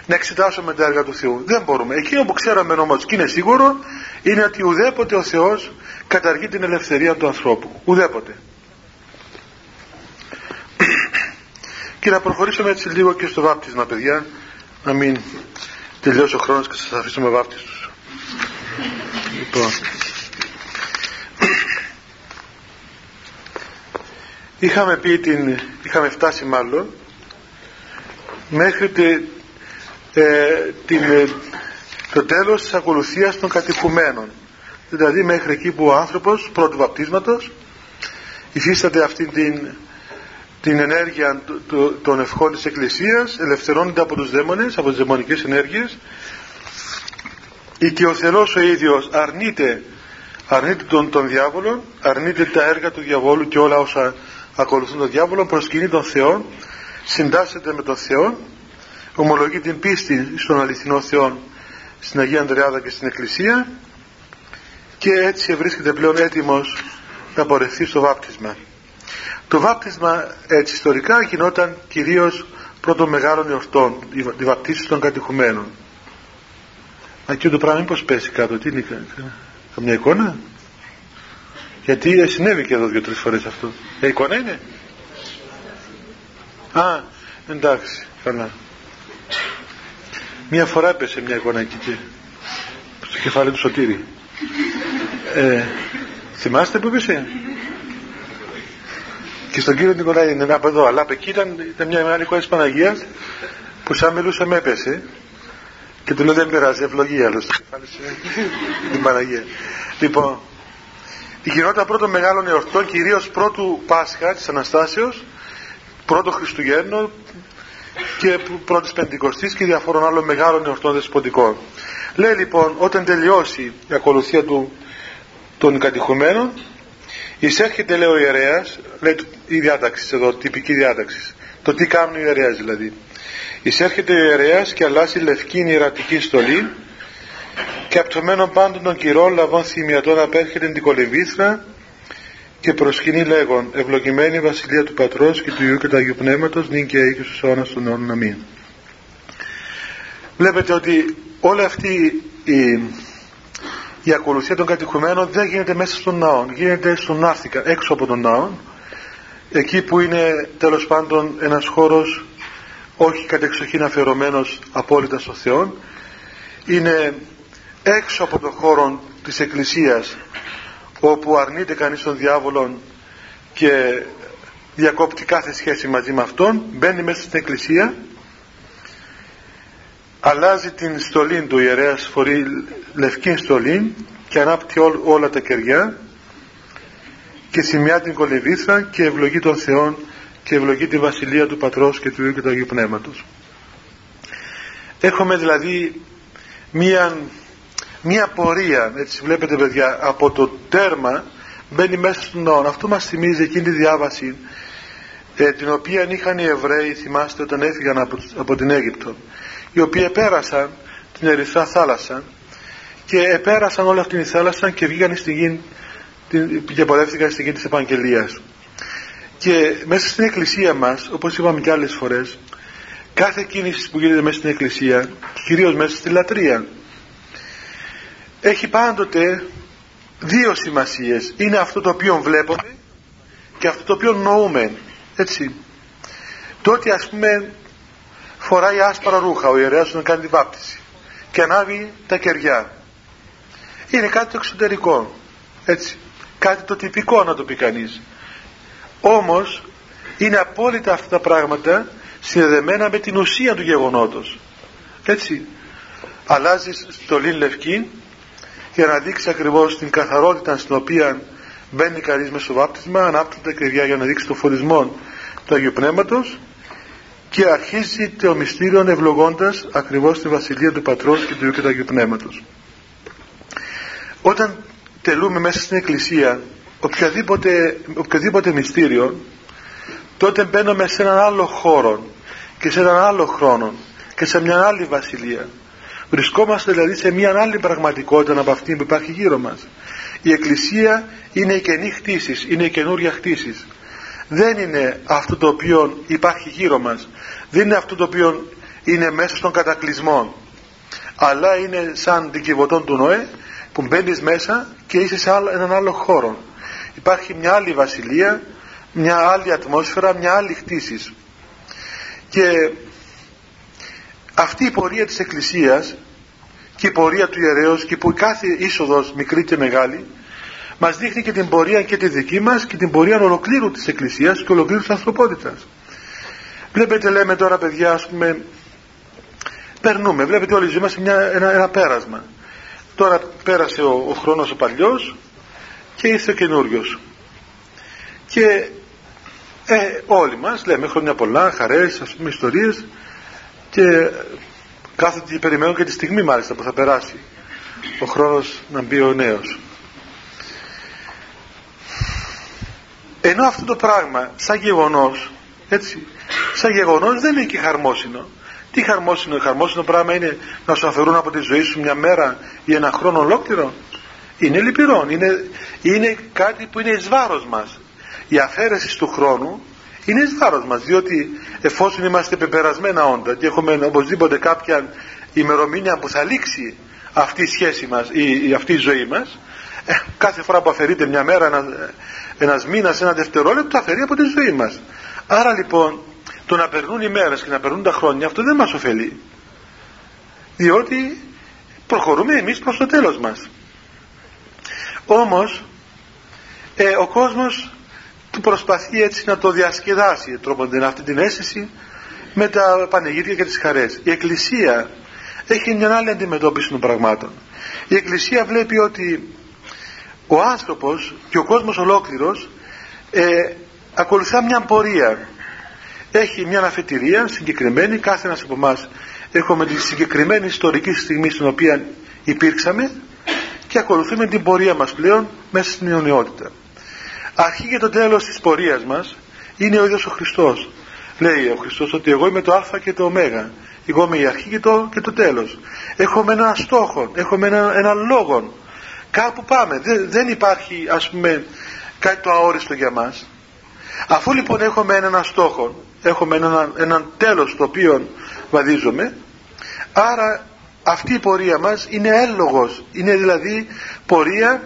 Speaker 1: να εξετάσουμε τα έργα του Θεού. Δεν μπορούμε. Εκείνο που ξέραμε όμως και είναι σίγουρο είναι ότι ουδέποτε ο Θεός καταργεί την ελευθερία του ανθρώπου. Ουδέποτε. Και να προχωρήσουμε έτσι λίγο και στο βάπτισμα παιδιά. Να μην τελειώσει ο χρόνος και σας αφήσουμε βάπτιστος λοιπόν. Είχαμε πει την είχαμε φτάσει μάλλον μέχρι τη, ε, την, ε, το τέλος της ακολουθίας των κατοικουμένων δηλαδή μέχρι εκεί που ο άνθρωπος πρώτου βαπτίσματος υφίσταται αυτή την, την ενέργεια των ευχών της Εκκλησίας ελευθερώνεται από τους δαίμονες, από τις δαιμονικές ενέργειες και ο Θεός ο ίδιος αρνείται αρνείται τον, τον διάβολο αρνείται τα έργα του διαβόλου και όλα όσα ακολουθούν τον διάβολο προσκυνεί τον Θεό συντάσσεται με τον Θεό ομολογεί την πίστη στον αληθινό Θεό στην Αγία Ανδρεάδα και στην Εκκλησία και έτσι βρίσκεται πλέον έτοιμος να πορευθεί στο βάπτισμα. Το βάπτισμα έτσι ιστορικά γινόταν κυρίως πρώτων μεγάλων εορτών, τη βαπτίση των κατηχουμένων. Μα και το πράγμα μήπως πέσει κάτω, τι είναι, καμιά εικόνα; Γιατί συνέβη και εδώ δύο-τρεις φορές αυτό. Η ε, εικόνα είναι; Α, εντάξει, καλά. Μία φορά έπεσε μια εικόνα εκεί και στο κεφάλι του Σωτήρη. Ε, θυμάστε που έπεσε; Και στον κύριο Νικολάη είναι από εδώ, αλλά εκεί ήταν, ήταν μια μεγάλη εικόνα της Παναγίας που σαν μιλούσε με έπεσε και του λέω δεν πειράζει, ευλογία άλλος την Παναγία. Λοιπόν, γινόταν πρώτο μεγάλο εορτών, κυρίως πρώτου Πάσχα της Αναστάσεως, πρώτο Χριστουγέννο και πρώτης πεντηκοστής και διαφόρων άλλων μεγάλων εορτών δεσποτικών. Λέει λοιπόν όταν τελειώσει η ακολουθία του, των κατηχουμένων εισέρχεται λέει ο ιερέας, λέει η διάταξης εδώ, τυπική διάταξης, το τι κάνουν οι ιερέας δηλαδή. Εισέρχεται ο ιερέας και αλλάζει λευκή ιερατική στολή και απτωμένων πάντων των κυρών λαβών θυμιατών απέρχεται την κολυβήθρα και προσκυνεί λέγον ευλογημένη βασιλεία του Πατρός και του Υιού και του Αγίου Πνεύματος νυν και αίκης στους αιώνας των αιώνων αμήν. Βλέπετε ότι όλη αυτή η, η ακολουθία των κατοικουμένων δεν γίνεται μέσα στον ναό, γίνεται στον Άρθικα, έξω από τον ναό, εκεί που είναι τέλος πάντων ένας χώρος όχι κατεξοχήν αφιερωμένος απόλυτα στο Θεό, είναι έξω από τον χώρο της Εκκλησίας όπου αρνείται κανείς τον διάβολο και διακόπτει κάθε σχέση μαζί με αυτόν μπαίνει μέσα στην εκκλησία αλλάζει την στολή του ιερέας φορεί λευκή στολή και ανάπτει όλα τα κεριά και σημειά την κολυβήθρα και ευλογεί τον Θεό και ευλογεί τη βασιλεία του Πατρός και του Υιού και του Αγίου Πνεύματος. Έχουμε δηλαδή μία μία πορεία, έτσι βλέπετε παιδιά, από το τέρμα μπαίνει μέσα στον ναό. Αυτό μας θυμίζει εκείνη τη διάβαση ε, την οποία είχαν οι Εβραίοι, θυμάστε, όταν έφυγαν από, από την Αίγυπτο, οι οποίοι επέρασαν την Ερυθρά θάλασσα και επέρασαν όλη αυτή τη θάλασσα και βγήκαν στη γη και πορεύτηκαν στη γη της Επαγγελίας. Και μέσα στην εκκλησία μας, όπως είπαμε και άλλες φορές, κάθε κίνηση που γίνεται μέσα στην εκκλησία, κυρίως μέσα στη λατρεία, έχει πάντοτε δύο σημασίες. Είναι αυτό το οποίο βλέπουμε και αυτό το οποίο νοούμε. Έτσι. Τότε ας πούμε φοράει άσπρα ρούχα ο ιερέας να κάνει την βάπτιση και ανάβει τα κεριά. Είναι κάτι το εξωτερικό. Έτσι. Κάτι το τυπικό να το πει κανείς. Όμως είναι απόλυτα αυτά τα πράγματα συνδεδεμένα με την ουσία του γεγονότος. Έτσι. Αλλάζεις στολή λευκή για να δείξει ακριβώς την καθαρότητα στην οποία μπαίνει κανείς με στο βάπτισμα, ανάπτυξε τα κρυβιά για να δείξει το φωτισμό του Αγίου Πνεύματος και αρχίζει το μυστήριο ευλογώντας ακριβώς τη Βασιλεία του Πατρός και του Υιού και του Αγίου Πνεύματος. Όταν τελούμε μέσα στην Εκκλησία οποιοδήποτε, οποιοδήποτε μυστήριο τότε μπαίνουμε σε έναν άλλο χώρο και σε έναν άλλο χρόνο και σε μια άλλη βασιλεία Βρισκόμαστε δηλαδή σε μια άλλη πραγματικότητα από αυτή που υπάρχει γύρω μας. Η Εκκλησία είναι η καινή χτίσης, είναι η καινούρια χτίσης. Δεν είναι αυτό το οποίο υπάρχει γύρω μας. Δεν είναι αυτό το οποίο είναι μέσα στον κατακλυσμό. Αλλά είναι σαν την κυβωτών του Νοέ που μπαίνεις μέσα και είσαι σε έναν άλλο χώρο. Υπάρχει μια άλλη βασιλεία, μια άλλη ατμόσφαιρα, μια άλλη χτίσης. Και αυτή η πορεία της Εκκλησίας και η πορεία του ιερέως και που κάθε είσοδος μικρή και μεγάλη μας δείχνει και την πορεία και τη δική μας και την πορεία ολοκλήρου της Εκκλησίας και ολοκλήρου της ανθρωπότητας. Βλέπετε λέμε τώρα παιδιά ας πούμε περνούμε, βλέπετε όλοι ζούμε μια, ένα, ένα πέρασμα. Τώρα πέρασε ο, ο χρόνος ο παλιός και ήρθε ο καινούριος. Και ε, όλοι μας λέμε χρόνια πολλά, χαρές, ας πούμε ιστορίες και κάθονται και περιμένουν και τη στιγμή μάλιστα που θα περάσει ο χρόνος να μπει ο νέος. Ενώ αυτό το πράγμα σαν γεγονός έτσι σαν γεγονός δεν είναι και χαρμόσυνο. Τι χαρμόσυνο, χαρμόσυνο πράγμα είναι να σου αφαιρούν από τη ζωή σου μια μέρα ή ένα χρόνο ολόκληρο. Είναι λυπηρό είναι, είναι κάτι που είναι εις βάρος μας. Η αφαίρεση του χρόνου είναι εις βάρος μας διότι εφόσον είμαστε πεπερασμένα όντα και έχουμε οπωσδήποτε κάποια ημερομηνία που θα λήξει αυτή η σχέση μας η, η αυτή η ζωή μας ε, κάθε φορά που αφαιρείται μια μέρα ένα, ένας μήνας, ένα δευτερόλεπτο αφαιρεί από τη ζωή μας. Άρα λοιπόν το να περνούν οι μέρες και να περνούν τα χρόνια αυτό δεν μας ωφελεί. Διότι προχωρούμε εμείς προς το τέλος μας. Όμως ε, ο κόσμος του προσπαθεί έτσι να το διασκεδάσει τρόπον αυτή την αίσθηση με τα πανηγύρια και τις χαρές. Η Εκκλησία έχει μια άλλη αντιμετώπιση των πραγμάτων. Η Εκκλησία βλέπει ότι ο άνθρωπος και ο κόσμος ολόκληρος ε, ακολουθά μια πορεία. Έχει μια αφετηρία συγκεκριμένη κάθε ένας από εμάς έχουμε τη συγκεκριμένη ιστορική στιγμή στην οποία υπήρξαμε και ακολουθούμε την πορεία μας πλέον μέσα στην αιωνιότητα αρχή και το τέλος της πορείας μας είναι ο ίδιος ο Χριστός. Λέει ο Χριστός ότι εγώ είμαι το α και το ω. Εγώ είμαι η αρχή και το, και το τέλος. Έχουμε έναν στόχο έχουμε έναν ένα λόγο κάπου πάμε. Δεν, δεν υπάρχει ας πούμε κάτι το αόριστο για μας. Αφού λοιπόν έχουμε έναν στόχο έχουμε έναν, έναν τέλος το οποίο βαδίζουμε άρα αυτή η πορεία μας είναι έλογος. Είναι δηλαδή πορεία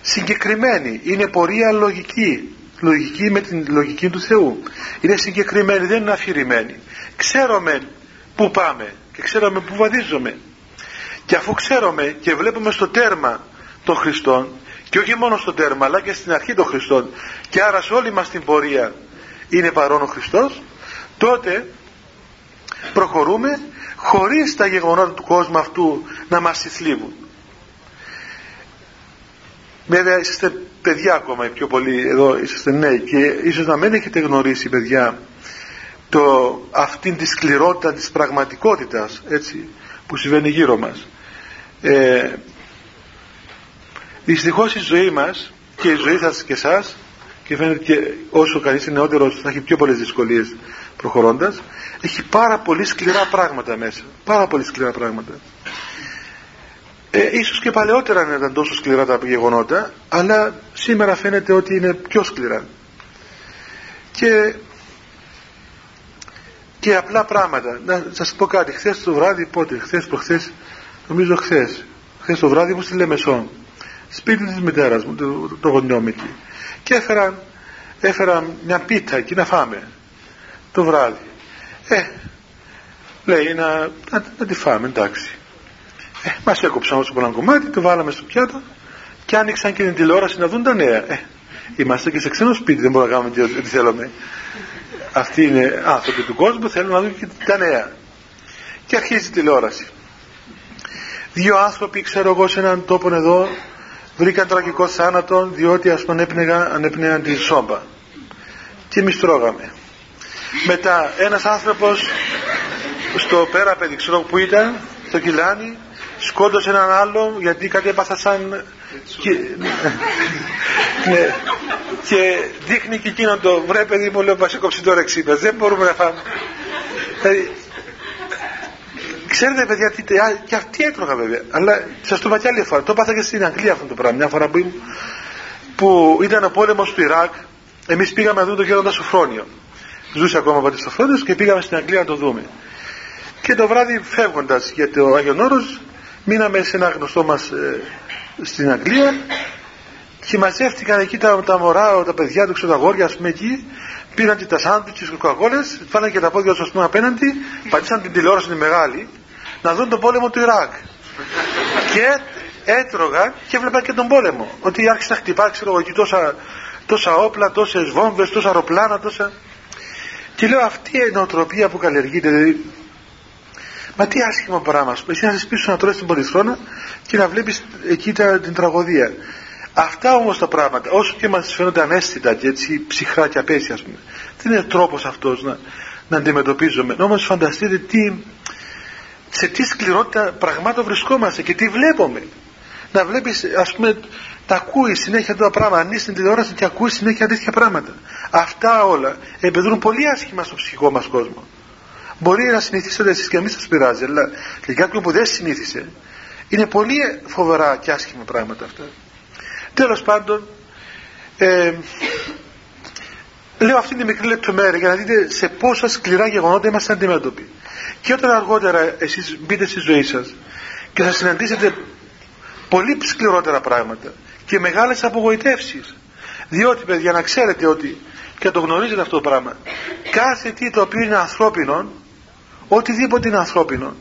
Speaker 1: συγκεκριμένη. Είναι πορεία λογική. Λογική με την λογική του Θεού. Είναι συγκεκριμένη δεν είναι αφηρημένη. Ξέρουμε πού πάμε και ξέρουμε πού βαδίζουμε και αφού ξέρουμε και βλέπουμε στο τέρμα των Χριστών και όχι μόνο στο τέρμα αλλά και στην αρχή των Χριστών και άρα σε όλη μας την πορεία είναι παρόν ο Χριστός τότε προχωρούμε χωρίς τα γεγονότα του κόσμου αυτού να μας συθλίβουν βέβαια είστε παιδιά ακόμα οι πιο πολλοί εδώ είστε νέοι και ίσως να μην έχετε γνωρίσει παιδιά το, αυτήν τη σκληρότητα της πραγματικότητας έτσι, που συμβαίνει γύρω μας. Ε, δυστυχώς η ζωή μας και η ζωή σας και εσάς και φαίνεται και όσο κανείς είναι νεότερος θα έχει πιο πολλές δυσκολίες προχωρώντας έχει πάρα πολύ σκληρά πράγματα μέσα. Πάρα πολύ σκληρά πράγματα ε, ίσως και παλαιότερα να ήταν τόσο σκληρά τα γεγονότα αλλά σήμερα φαίνεται ότι είναι πιο σκληρά. Και και απλά πράγματα. Να σας πω κάτι. Χθες το βράδυ πότε χθες προχθές νομίζω χθες χθες το βράδυ μου στη Λεμεσό σπίτι της μητέρας μου το, το γονιό μου και έφερα, έφερα μια πίτα εκεί να φάμε το βράδυ. Ε λέει να, να, να τη φάμε εντάξει ε, μας έκοψαν όσο ένα κομμάτι το βάλαμε στο πιάτο και άνοιξαν και την τηλεόραση να δουν τα νέα. Ε, είμαστε και σε ξένο σπίτι δεν μπορούμε να κάνουμε τι, τι θέλουμε. Αυτοί είναι άνθρωποι του κόσμου θέλουν να δουν και τα νέα. Και αρχίζει η τηλεόραση. Δύο άνθρωποι ξέρω εγώ σε έναν τόπο εδώ βρήκαν τραγικό θάνατο διότι ας πούμε ανέπνεγαν τη σόμπα. Και εμείς τρώγαμε. Μετά ένας άνθρωπος στο πέρα παιδί ξέρω που ήταν στο κιλάνι σκότωσε έναν άλλο γιατί κάτι έπαθα σαν και, ναι, και δείχνει και εκείνο το βρε παιδί μου λέω μας έκοψε τώρα εξήπες δεν μπορούμε να φάμε. Δηλαδή, ξέρετε παιδιά τι, και αυτή έτρωγα βέβαια. Αλλά σας το είπα και άλλη φορά. Το έπαθα και στην Αγγλία αυτό το πράγμα. Μια φορά που, που ήταν ο πόλεμος του Ιράκ. Εμείς πήγαμε να δούμε το γέροντα Σοφρόνιο ζούσε ακόμα ο πατήρ Σοφρόνιος και πήγαμε στην Αγγλία να το δούμε. Και το βράδυ φεύγοντας για το Άγιον Όρος μείναμε σε ένα γνωστό μας ε, στην Αγγλία και μαζεύτηκαν εκεί τα, τα μωρά, τα παιδιά του, ξέρω τα αγόρια, ας πούμε εκεί, πήραν και τα σάντουιτς, τις κοκακόλες, φάνηκαν και τα πόδια τους, ας πούμε απέναντι, πατήσαν την τηλεόραση τη μεγάλη, να δουν τον πόλεμο του Ιράκ. και έτρωγαν και έβλεπαν και τον πόλεμο. Ότι άρχισε να χτυπάει, ξέρω εγώ, εκεί τόσα, τόσα όπλα, τόσες βόμβες, τόσα αεροπλάνα, τόσα. Και λέω αυτή η νοοτροπία που καλλιεργείται, δηλαδή Μα τι άσχημο πράγμα. Εσύ να πίσω να τρώσει την πολυθρόνα και να βλέπεις εκεί την τραγωδία. Αυτά όμως τα πράγματα, όσο και μας φαίνονται ανέστητα και έτσι ψυχρά και απέσια, ας πούμε, δεν είναι τρόπος αυτός να, να αντιμετωπίζουμε. Όμως φανταστείτε τι, σε τι σκληρότητα πραγμάτων βρισκόμαστε και τι βλέπουμε. Να βλέπεις, ας πούμε, τα ακούει συνέχεια αυτά τα πράγματα. Αν είσαι στην τηλεόραση και ακούεις συνέχεια τέτοια πράγματα. Αυτά όλα επιδρούν πολύ άσχημα στο ψυχικό μας κόσμο. Μπορεί να συνηθίσετε εσείς και να μην σας πειράζει, αλλά για κάποιον που δεν συνήθισε, είναι πολύ φοβερά και άσχημα πράγματα αυτά. Τέλος πάντων, ε, λέω αυτή τη μικρή λεπτομέρεια για να δείτε σε πόσα σκληρά γεγονότα είμαστε αντιμέτωποι. Και όταν αργότερα εσείς μπείτε στη ζωή σας και θα συναντήσετε πολύ σκληρότερα πράγματα και μεγάλες απογοητεύσεις. Διότι παιδιά να ξέρετε ότι και το γνωρίζετε αυτό το πράγμα κάθε τι το οποίο είναι ανθρώπινο οτιδήποτε είναι ανθρώπινο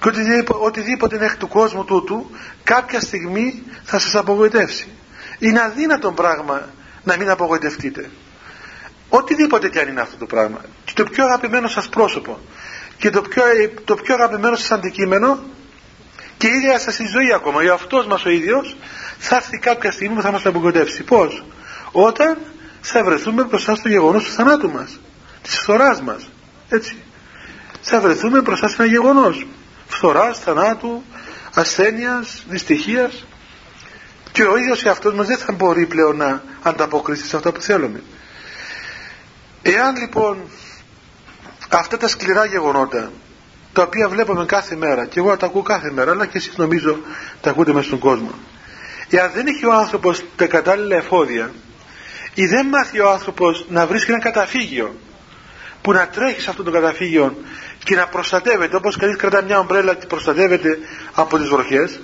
Speaker 1: και οτιδήποτε, οτιδήποτε είναι εκ του κόσμου τούτου κάποια στιγμή θα σας απογοητεύσει. Είναι αδύνατο πράγμα να μην απογοητευτείτε. Οτιδήποτε και αν είναι αυτό το πράγμα. Και το πιο αγαπημένο σας πρόσωπο. Και το πιο, το πιο αγαπημένο σας αντικείμενο. Και η ίδια σας η ζωή ακόμα. Ο αυτός μας ο ίδιος θα έρθει κάποια στιγμή που θα μας απογοητεύσει. Πως όταν θα βρεθούμε μπροστά στο γεγονός του θανάτου μας της φθοράς μας. Έτσι θα βρεθούμε μπροστά σε ένα γεγονός. Φθοράς, θανάτου, ασθένειας, δυστυχίας. Και ο ίδιος εαυτός μας δεν θα μπορεί πλέον να ανταποκριθεί σε αυτό που θέλουμε. Εάν λοιπόν αυτά τα σκληρά γεγονότα τα οποία βλέπουμε κάθε μέρα και εγώ τα ακούω κάθε μέρα αλλά και εσείς νομίζω τα ακούτε μέσα στον κόσμο εάν δεν έχει ο άνθρωπος τα κατάλληλα εφόδια ή δεν μάθει ο άνθρωπος να βρίσκει ένα καταφύγιο που να τρέχεις σε αυτό το καταφύγιο και να προστατεύεται όπως κανείς κρατά μια ομπρέλα και προστατεύεται από τις βροχές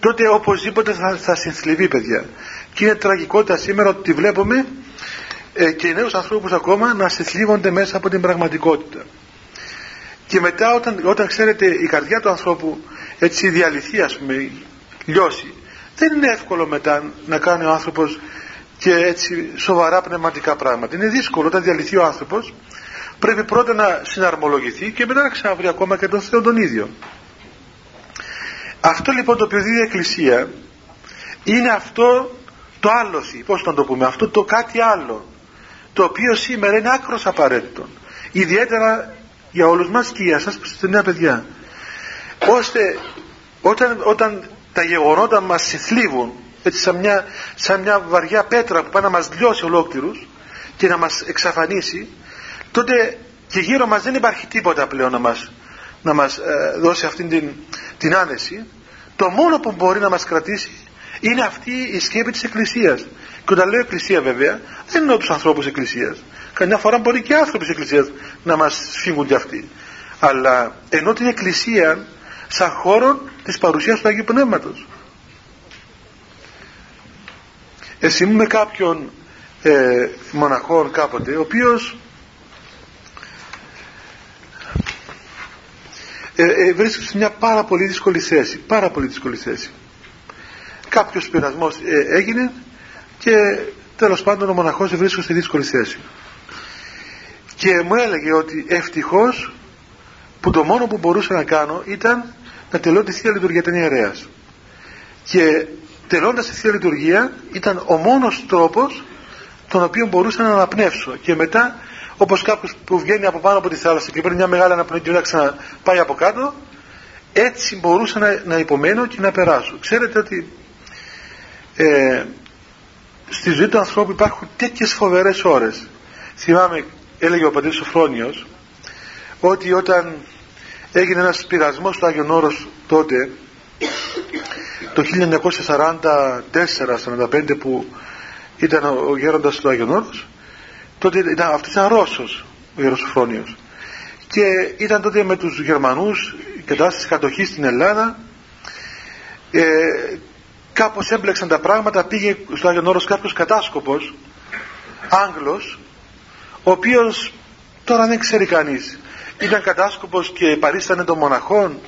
Speaker 1: τότε οπωσδήποτε θα, θα συνθλιβεί παιδιά. Και είναι τραγικότητα σήμερα ότι βλέπουμε ε, και νέους ανθρώπους ακόμα να συνθλίβονται μέσα από την πραγματικότητα. Και μετά όταν, όταν ξέρετε η καρδιά του ανθρώπου έτσι διαλυθεί ας πούμε λιώσει δεν είναι εύκολο μετά να κάνει ο άνθρωπος και έτσι σοβαρά πνευματικά πράγματα. Είναι δύσκολο όταν διαλυθεί ο άνθρωπος πρέπει πρώτα να συναρμολογηθεί και μετά να ξαναβρει ακόμα και τον Θεό τον ίδιο. Αυτό λοιπόν το οποίο δίδει η Εκκλησία είναι αυτό το άλωση, πώς να το πούμε, αυτό το κάτι άλλο το οποίο σήμερα είναι άκρος απαραίτητο. Ιδιαίτερα για όλους μας και για σας που είστε νέα παιδιά. Ώστε όταν, όταν τα γεγονότα μας συθλίβουν έτσι σαν μια, σαν μια βαριά πέτρα που πάει να μας λιώσει ολόκληρους και να μας εξαφανίσει τότε και γύρω μας δεν υπάρχει τίποτα πλέον να μας, να μας ε, δώσει αυτήν την, την άνεση. Το μόνο που μπορεί να μας κρατήσει είναι αυτή η σκέπη της Εκκλησίας. Και όταν λέω Εκκλησία βέβαια δεν εννοώ τους ανθρώπους Εκκλησίας. Καμιά φορά μπορεί και άνθρωποι της Εκκλησίας να μας φύγουν κι αυτοί. Αλλά ενώ την Εκκλησία σαν χώρο της παρουσίας του Αγίου Πνεύματος. Εσύ με κάποιον ε, μοναχόν κάποτε ο οποίος ε, ε, βρίσκεται σε μια πάρα πολύ δύσκολη θέση πάρα πολύ δύσκολη θέση. Κάποιος πειρασμός ε, έγινε και τέλος πάντων ο μοναχός βρίσκεται σε δύσκολη θέση. Και μου έλεγε ότι ευτυχώς που το μόνο που μπορούσα να κάνω ήταν να τελειώ τη Θεία Λειτουργία ήταν ιερέας. Και τελώντας τη Θεία Λειτουργία ήταν ο μόνος τρόπος τον οποίο μπορούσα να αναπνεύσω. Και μετά όπως κάποιος που βγαίνει από πάνω από τη θάλασσα και παίρνει μια μεγάλη αναπνοή και να ξαναπάει από κάτω έτσι μπορούσα να, να υπομένω και να περάσω. Ξέρετε ότι ε, στη ζωή του ανθρώπου υπάρχουν τέτοιες φοβερές ώρες. Θυμάμαι έλεγε ο πατήρ Σοφρόνιος ότι όταν έγινε ένας πειρασμός στο Άγιον Όρος τότε το 1944-45 που ήταν ο γέροντας του Άγιον Όρος τότε ήταν, αυτός ήταν Ρώσος ο Ιερός Σοφρόνιος. Και ήταν τότε με τους Γερμανούς κατάσταση κατοχής στην Ελλάδα. Ε, κάπως έμπλεξαν τα πράγματα πήγε στο Άγιον Όρος κάποιος κατάσκοπος Άγγλος ο οποίος τώρα δεν ξέρει κανείς. Ήταν κατάσκοπος και παρίστανε των μοναχών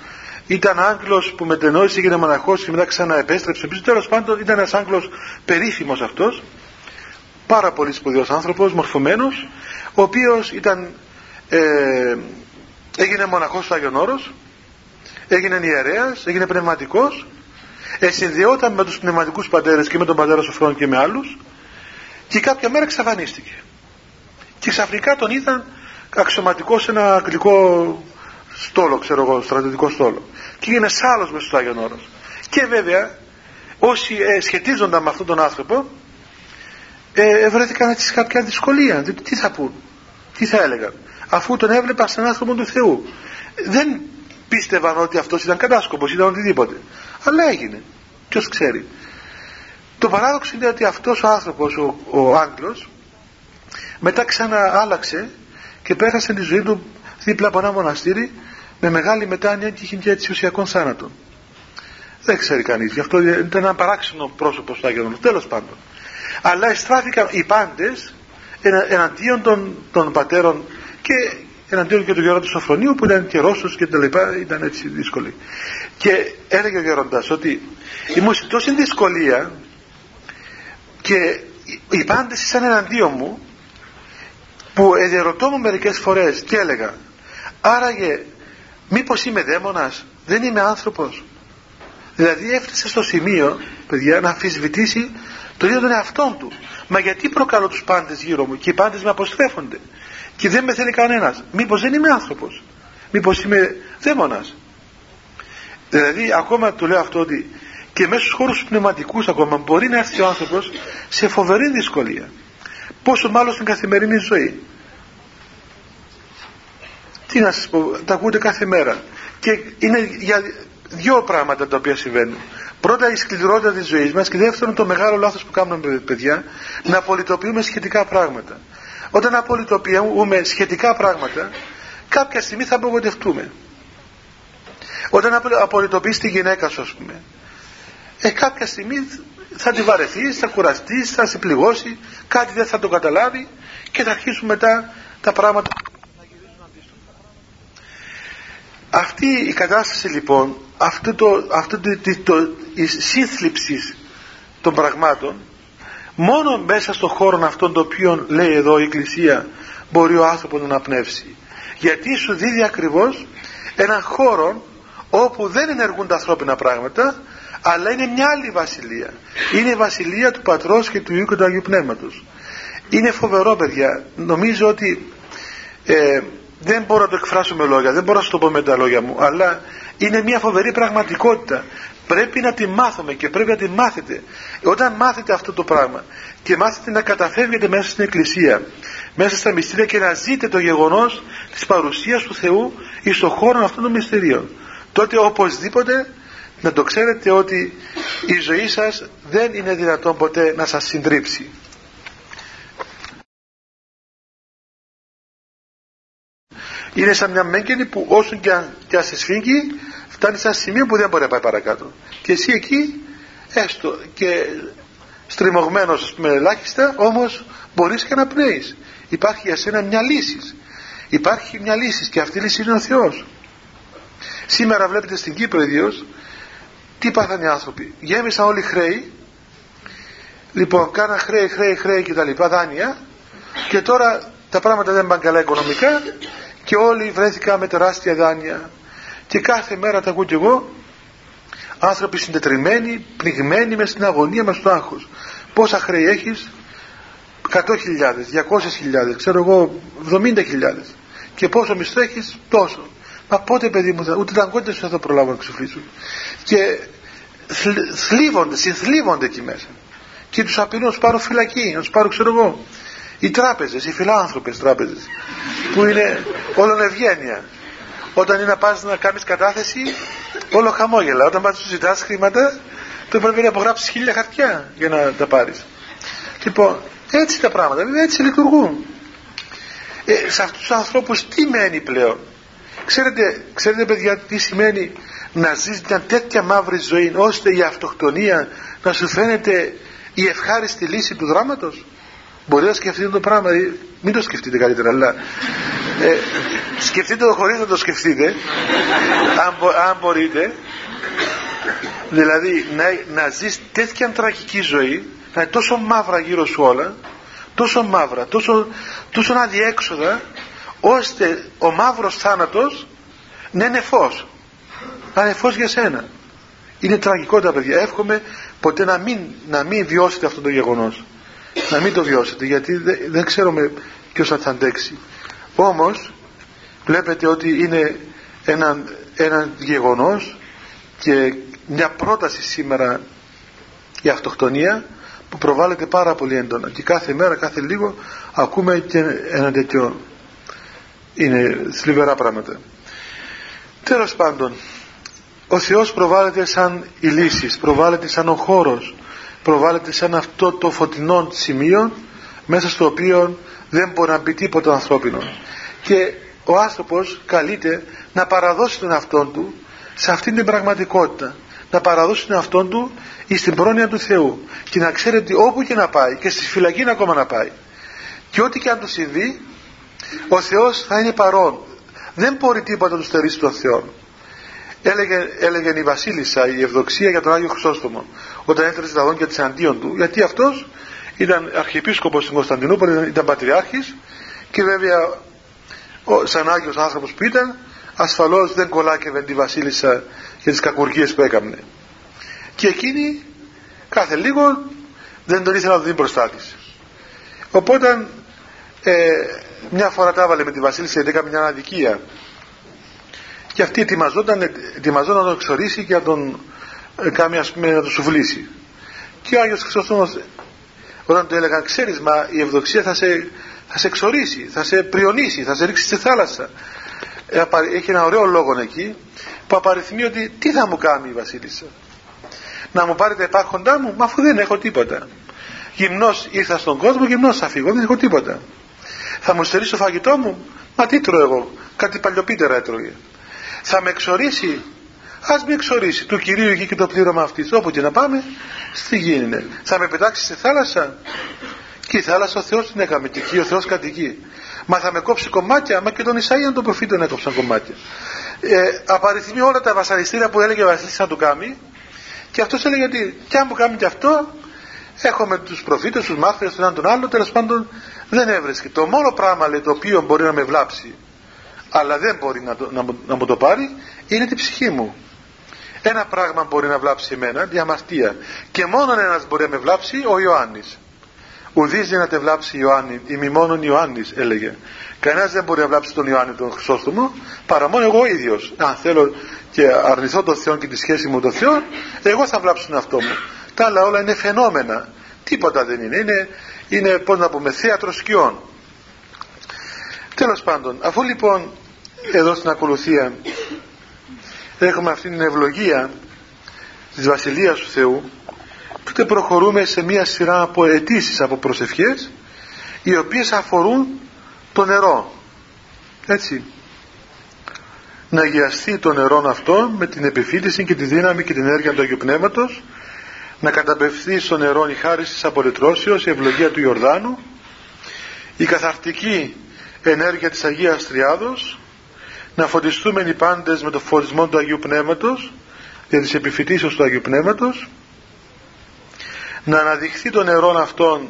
Speaker 1: ήταν Άγγλος που μετενόησε έγινε μοναχός και μετά ξαναεπέστρεψε πίσω. Τέλος πάντων ήταν ένας Άγγλος περίφημος αυτός πάρα πολύ σπουδαίος άνθρωπος μορφωμένος ο οποίος ήταν ε, έγινε μοναχός στο Άγιον Όρος έγινε ιερέας έγινε πνευματικός εσυνδυόταν με τους πνευματικούς πατέρες και με τον πατέρα Σοφρόν και με άλλους και κάποια μέρα εξαφανίστηκε και ξαφνικά τον είδαν αξιωματικό σε ένα αγγλικό στόλο, ξέρω εγώ, στρατιωτικό στόλο. Και έγινε άλλο μέσα στο Άγιον Όρος. Και βέβαια, όσοι ε, σχετίζονταν με αυτόν τον άνθρωπο, ε, βρέθηκαν έτσι σε κάποια δυσκολία. Δηλαδή, τι θα πούν, τι θα έλεγαν; Αφού τον έβλεπαν σαν άνθρωπο του Θεού. Δεν πίστευαν ότι αυτός ήταν κατάσκοπος, ήταν οτιδήποτε. Αλλά έγινε. Ποιος ξέρει. Το παράδοξο είναι ότι αυτός ο άνθρωπος, ο, ο Άγγλος, μετά ξανά άλλαξε και πέρασε τη ζωή του δίπλα από ένα μοναστήρι με μεγάλη μετάνοια και είχε και έτσι ουσιακών θάνατων. Δεν ξέρει κανείς. Γι' αυτό ήταν ένα παράξενο πρόσωπο στο Άγιο Τέλος πάντων. Αλλά εστράφηκαν οι πάντες εναντίον των, των πατέρων και εναντίον και του Γερόντα Σοφρονίου που ήταν και Ρώσο και τα λοιπά, ήταν έτσι δύσκολοι. Και έλεγε ο Γερόντα ότι ήμουν σε τόση δυσκολία και οι πάντες ήσαν εναντίον μου που εδιαρωτώ μου μερικές φορές και έλεγα άραγε μήπως είμαι δαίμονας δεν είμαι άνθρωπος δηλαδή έφτασε στο σημείο παιδιά να αμφισβητήσει το δίδω τον εαυτό του. Μα γιατί προκαλώ τους πάντες γύρω μου και οι πάντες με αποστρέφονται; Και δεν με θέλει κανένας. Μήπως δεν είμαι άνθρωπος; Μήπως είμαι δαίμονας; Δηλαδή ακόμα του λέω αυτό ότι και μέσα στους χώρους πνευματικούς ακόμα μπορεί να έρθει ο άνθρωπος σε φοβερή δυσκολία. Πόσο μάλλον στην καθημερινή ζωή. Τι να σας πω τα ακούτε κάθε μέρα. Και είναι για δύο πράγματα τα οποία συμβαίνουν. Πρώτα η σκληρότητα της ζωής μας και δεύτερον το μεγάλο λάθος που κάνουμε παιδιά να απολυτοποιούμε σχετικά πράγματα. Όταν απολυτοποιούμε σχετικά πράγματα κάποια στιγμή θα απογοητευτούμε. Όταν απολυτοποιείς τη γυναίκα σου ας πούμε ε, κάποια στιγμή θα τη βαρεθείς, θα κουραστείς, θα σε πληγώσει, κάτι δεν θα το καταλάβει και θα αρχίσουν μετά τα πράγματα να γυρίζουν αντίστοιχα. Αυτή η κατάσταση λοιπόν, αυτό το, αυτό το, το, η σύνθλιψη των πραγμάτων, μόνο μέσα στον χώρο αυτόν το οποίο λέει εδώ η Εκκλησία μπορεί ο άνθρωπος να αναπνεύσει. Γιατί σου δίδει ακριβώς έναν χώρο όπου δεν ενεργούν τα ανθρώπινα πράγματα αλλά είναι μια άλλη βασιλεία. Είναι η βασιλεία του Πατρός και του Υιού και του Αγίου Πνεύματος. Είναι φοβερό παιδιά. Νομίζω ότι ε, δεν μπορώ να το εκφράσω με λόγια δεν μπορώ να σου το πω με τα λόγια μου αλλά είναι μια φοβερή πραγματικότητα πρέπει να τη μάθουμε και πρέπει να τη μάθετε όταν μάθετε αυτό το πράγμα και μάθετε να καταφεύγετε μέσα στην Εκκλησία μέσα στα μυστήρια και να ζείτε το γεγονός της παρουσίας του Θεού εις το χώρο αυτών των μυστηρίων τότε οπωσδήποτε να το ξέρετε ότι η ζωή σας δεν είναι δυνατόν ποτέ να σας συντρίψει. Είναι σαν μια μέγενη που όσο και αν, και αν σε σφίγγει φτάνει σε ένα σημείο που δεν μπορεί να πάει παρακάτω. Και εσύ εκεί έστω και στριμωγμένος με ελάχιστα όμως μπορείς και να πνέεις. Υπάρχει για σένα μια λύση. Υπάρχει μια λύση και αυτή η λύση είναι ο Θεός. Σήμερα βλέπετε στην Κύπρο ιδίως τι πάθανε οι άνθρωποι. Γέμισαν όλοι χρέη. Λοιπόν, κάνα χρέη, χρέη, χρέη και τα λοιπά, δάνεια. Και τώρα τα πράγματα δεν πάνε καλά οικονομικά και όλοι βρέθηκαν με τεράστια δάνεια. Και κάθε μέρα τα ακούω κι εγώ άνθρωποι συντετριμένοι, πνιγμένοι μες στην αγωνία, μες στο άγχος. Πόσα χρέη έχεις, 100.000, 200.000, ξέρω εγώ 70.000. Και πόσο μισθό έχεις, τόσο. Μα πότε παιδί μου, ούτε τα αγκόνια σου θα το προλάβουν να ξεφλήσουν. Και θλίβονται, συνθλίβονται εκεί μέσα. Και τους απειλούν να τους πάρουν φυλακή, να τους πάρουν ξέρω εγώ. Οι τράπεζες, οι φιλάνθρωπες τράπεζες, που είναι όλον ευγένεια. Όταν είναι να πας να κάνεις κατάθεση, όλο χαμόγελα. Όταν πας να σου ζητάς χρήματα, το πρέπει να απογράψεις χίλια χαρτιά για να τα πάρεις. Λοιπόν, έτσι τα πράγματα, έτσι λειτουργούν. Ε, σε αυτούς τους ανθρώπους τι μένει πλέον; Ξέρετε, ξέρετε παιδιά τι σημαίνει να ζεις μια τέτοια μαύρη ζωή ώστε η αυτοκτονία να σου φαίνεται η ευχάριστη λύση του δράματος; Μπορεί να σκεφτείτε το πράγμα, ε, μην το σκεφτείτε καλύτερα, αλλά ε, σκεφτείτε το χωρίς να το σκεφτείτε, αν, αν μπορείτε. Δηλαδή να, να ζεις τέτοια τραγική ζωή, να είναι τόσο μαύρα γύρω σου όλα, τόσο μαύρα, τόσο, τόσο αδιέξοδα, ώστε ο μαύρος θάνατος να είναι φως. Να είναι φως για σένα. Είναι τραγικό τα παιδιά. Εύχομαι ποτέ να μην, να μην βιώσετε αυτό το γεγονός να μην το βιώσετε γιατί δεν, δεν ξέρουμε ποιος θα, θα αντέξει. Όμως βλέπετε ότι είναι ένα, ένα γεγονός και μια πρόταση σήμερα για αυτοκτονία που προβάλλεται πάρα πολύ έντονα και κάθε μέρα, κάθε λίγο ακούμε και ένα τέτοιο. Είναι θλιβερά πράγματα. Τέλος πάντων ο Θεός προβάλλεται σαν η λύση προβάλλεται σαν ο χώρος προβάλλεται σαν αυτό το φωτεινό σημείο μέσα στο οποίο δεν μπορεί να μπει τίποτα ανθρώπινο. Και ο άνθρωπος καλείται να παραδώσει τον αυτόν του σε αυτήν την πραγματικότητα. Να παραδώσει τον αυτόν του στην πρόνοια του Θεού και να ξέρει ότι όπου και να πάει και στη φυλακή ακόμα να πάει και ό,τι και αν του συμβεί ο Θεός θα είναι παρόν. Δεν μπορεί τίποτα να του στερήσει τον Θεό έλεγε, έλεγε η Βασίλισσα η Ευδοξία για τον Άγιο Χρυσόστομο όταν έφερε στα δόντια της αντίον του γιατί αυτός ήταν αρχιεπίσκοπος στην Κωνσταντινούπολη ήταν, ήταν πατριάρχης και βέβαια ο, σαν Άγιος άνθρωπος που ήταν ασφαλώς δεν κολάκευε τη Βασίλισσα για τις κακουργίες που έκαμνε. Και εκείνη κάθε λίγο δεν τον ήθελα να το δει μπροστά της. Οπότε ε, μια φορά τα έβαλε με τη Βασίλισσα γιατί έκαμε μια αδικία και αυτή ετοιμαζόταν, ετοιμαζόταν να τον εξορίσει και να τον ε, κάνει ας πούμε να τον σουβλήσει. Και ο Άγιος Χριστός όταν του έλεγαν ξέρεις μα η ευδοξία θα σε, θα σε εξορίσει, θα σε πριονίσει, θα σε ρίξει στη θάλασσα ε, έχει ένα ωραίο λόγο εκεί που απαριθμεί ότι τι θα μου κάνει η Βασίλισσα; Να μου πάρει τα υπάρχοντά μου μα αφού δεν έχω τίποτα. Γυμνός ήρθα στον κόσμο γυμνός θα φύγω δεν έχω τίποτα. Θα μου στερήσει το φαγητό μου μα τι τρώω εγώ κάτι παλιοπίτερα έτρωγε. Θα με εξορίσει ας με εξορίσει του Κυρίου εκεί και το πλήρωμα αυτής. Όπου και να πάμε στη γη είναι θα με πετάξει στη θάλασσα. Και η θάλασσα ο Θεός την έκαμε και εκεί ο Θεός κατοικεί μα θα με κόψει κομμάτια μα και τον Ισαΐαν τον προφήτων έκοψαν κομμάτια. Ε, απαριθμεί όλα τα βασανιστήρια που έλεγε ο Βασίλης να του κάνει. Και αυτός έλεγε ότι κι αν μου κάνει και αυτό έχουμε τους προφήτες, τους μάθητες, τον έναν τον άλλο. Τέλος πάντων δεν έβρεσκε. Το μόνο πράγμα λέει, το οποίο μπορεί να με βλάψει αλλά δεν μπορεί να, το, να, να μου το πάρει είναι την ψυχή μου ένα πράγμα μπορεί να βλάψει εμένα, διαμαρτία. Και μόνο ένας μπορεί να με βλάψει, ο Ιωάννης. Ουδής να τε βλάψει Ιωάννη, ή μη μόνον Ιωάννης έλεγε. Κανένας δεν μπορεί να βλάψει τον Ιωάννη τον Χρυσόστομο, παρά μόνο εγώ ίδιος. Αν θέλω και αρνηθώ τον Θεό και τη σχέση μου με τον Θεό, εγώ θα βλάψω τον εαυτό μου. Τα άλλα όλα είναι φαινόμενα. Τίποτα δεν είναι. Είναι, είναι πώς να πούμε, θέατρο σκιών. Τέλος πάντων, αφού λοιπόν εδώ στην ακολουθία έχουμε αυτή την ευλογία της Βασιλείας του Θεού τότε προχωρούμε σε μία σειρά από αιτήσεις από προσευχές οι οποίες αφορούν το νερό. Έτσι. Να αγιαστεί το νερό αυτό με την επιφύτηση και τη δύναμη και την ενέργεια του Αγίου Πνεύματος να καταπευθεί στο νερό η χάρη της απολυτρώσεως η ευλογία του Ιορδάνου η καθαρτική ενέργεια της Αγίας Τριάδος να φωτιστούμε οι πάντες με το φωτισμό του Αγίου Πνεύματος για τις επιφυτήσεις του Αγίου Πνεύματος να αναδειχθεί το νερό αυτόν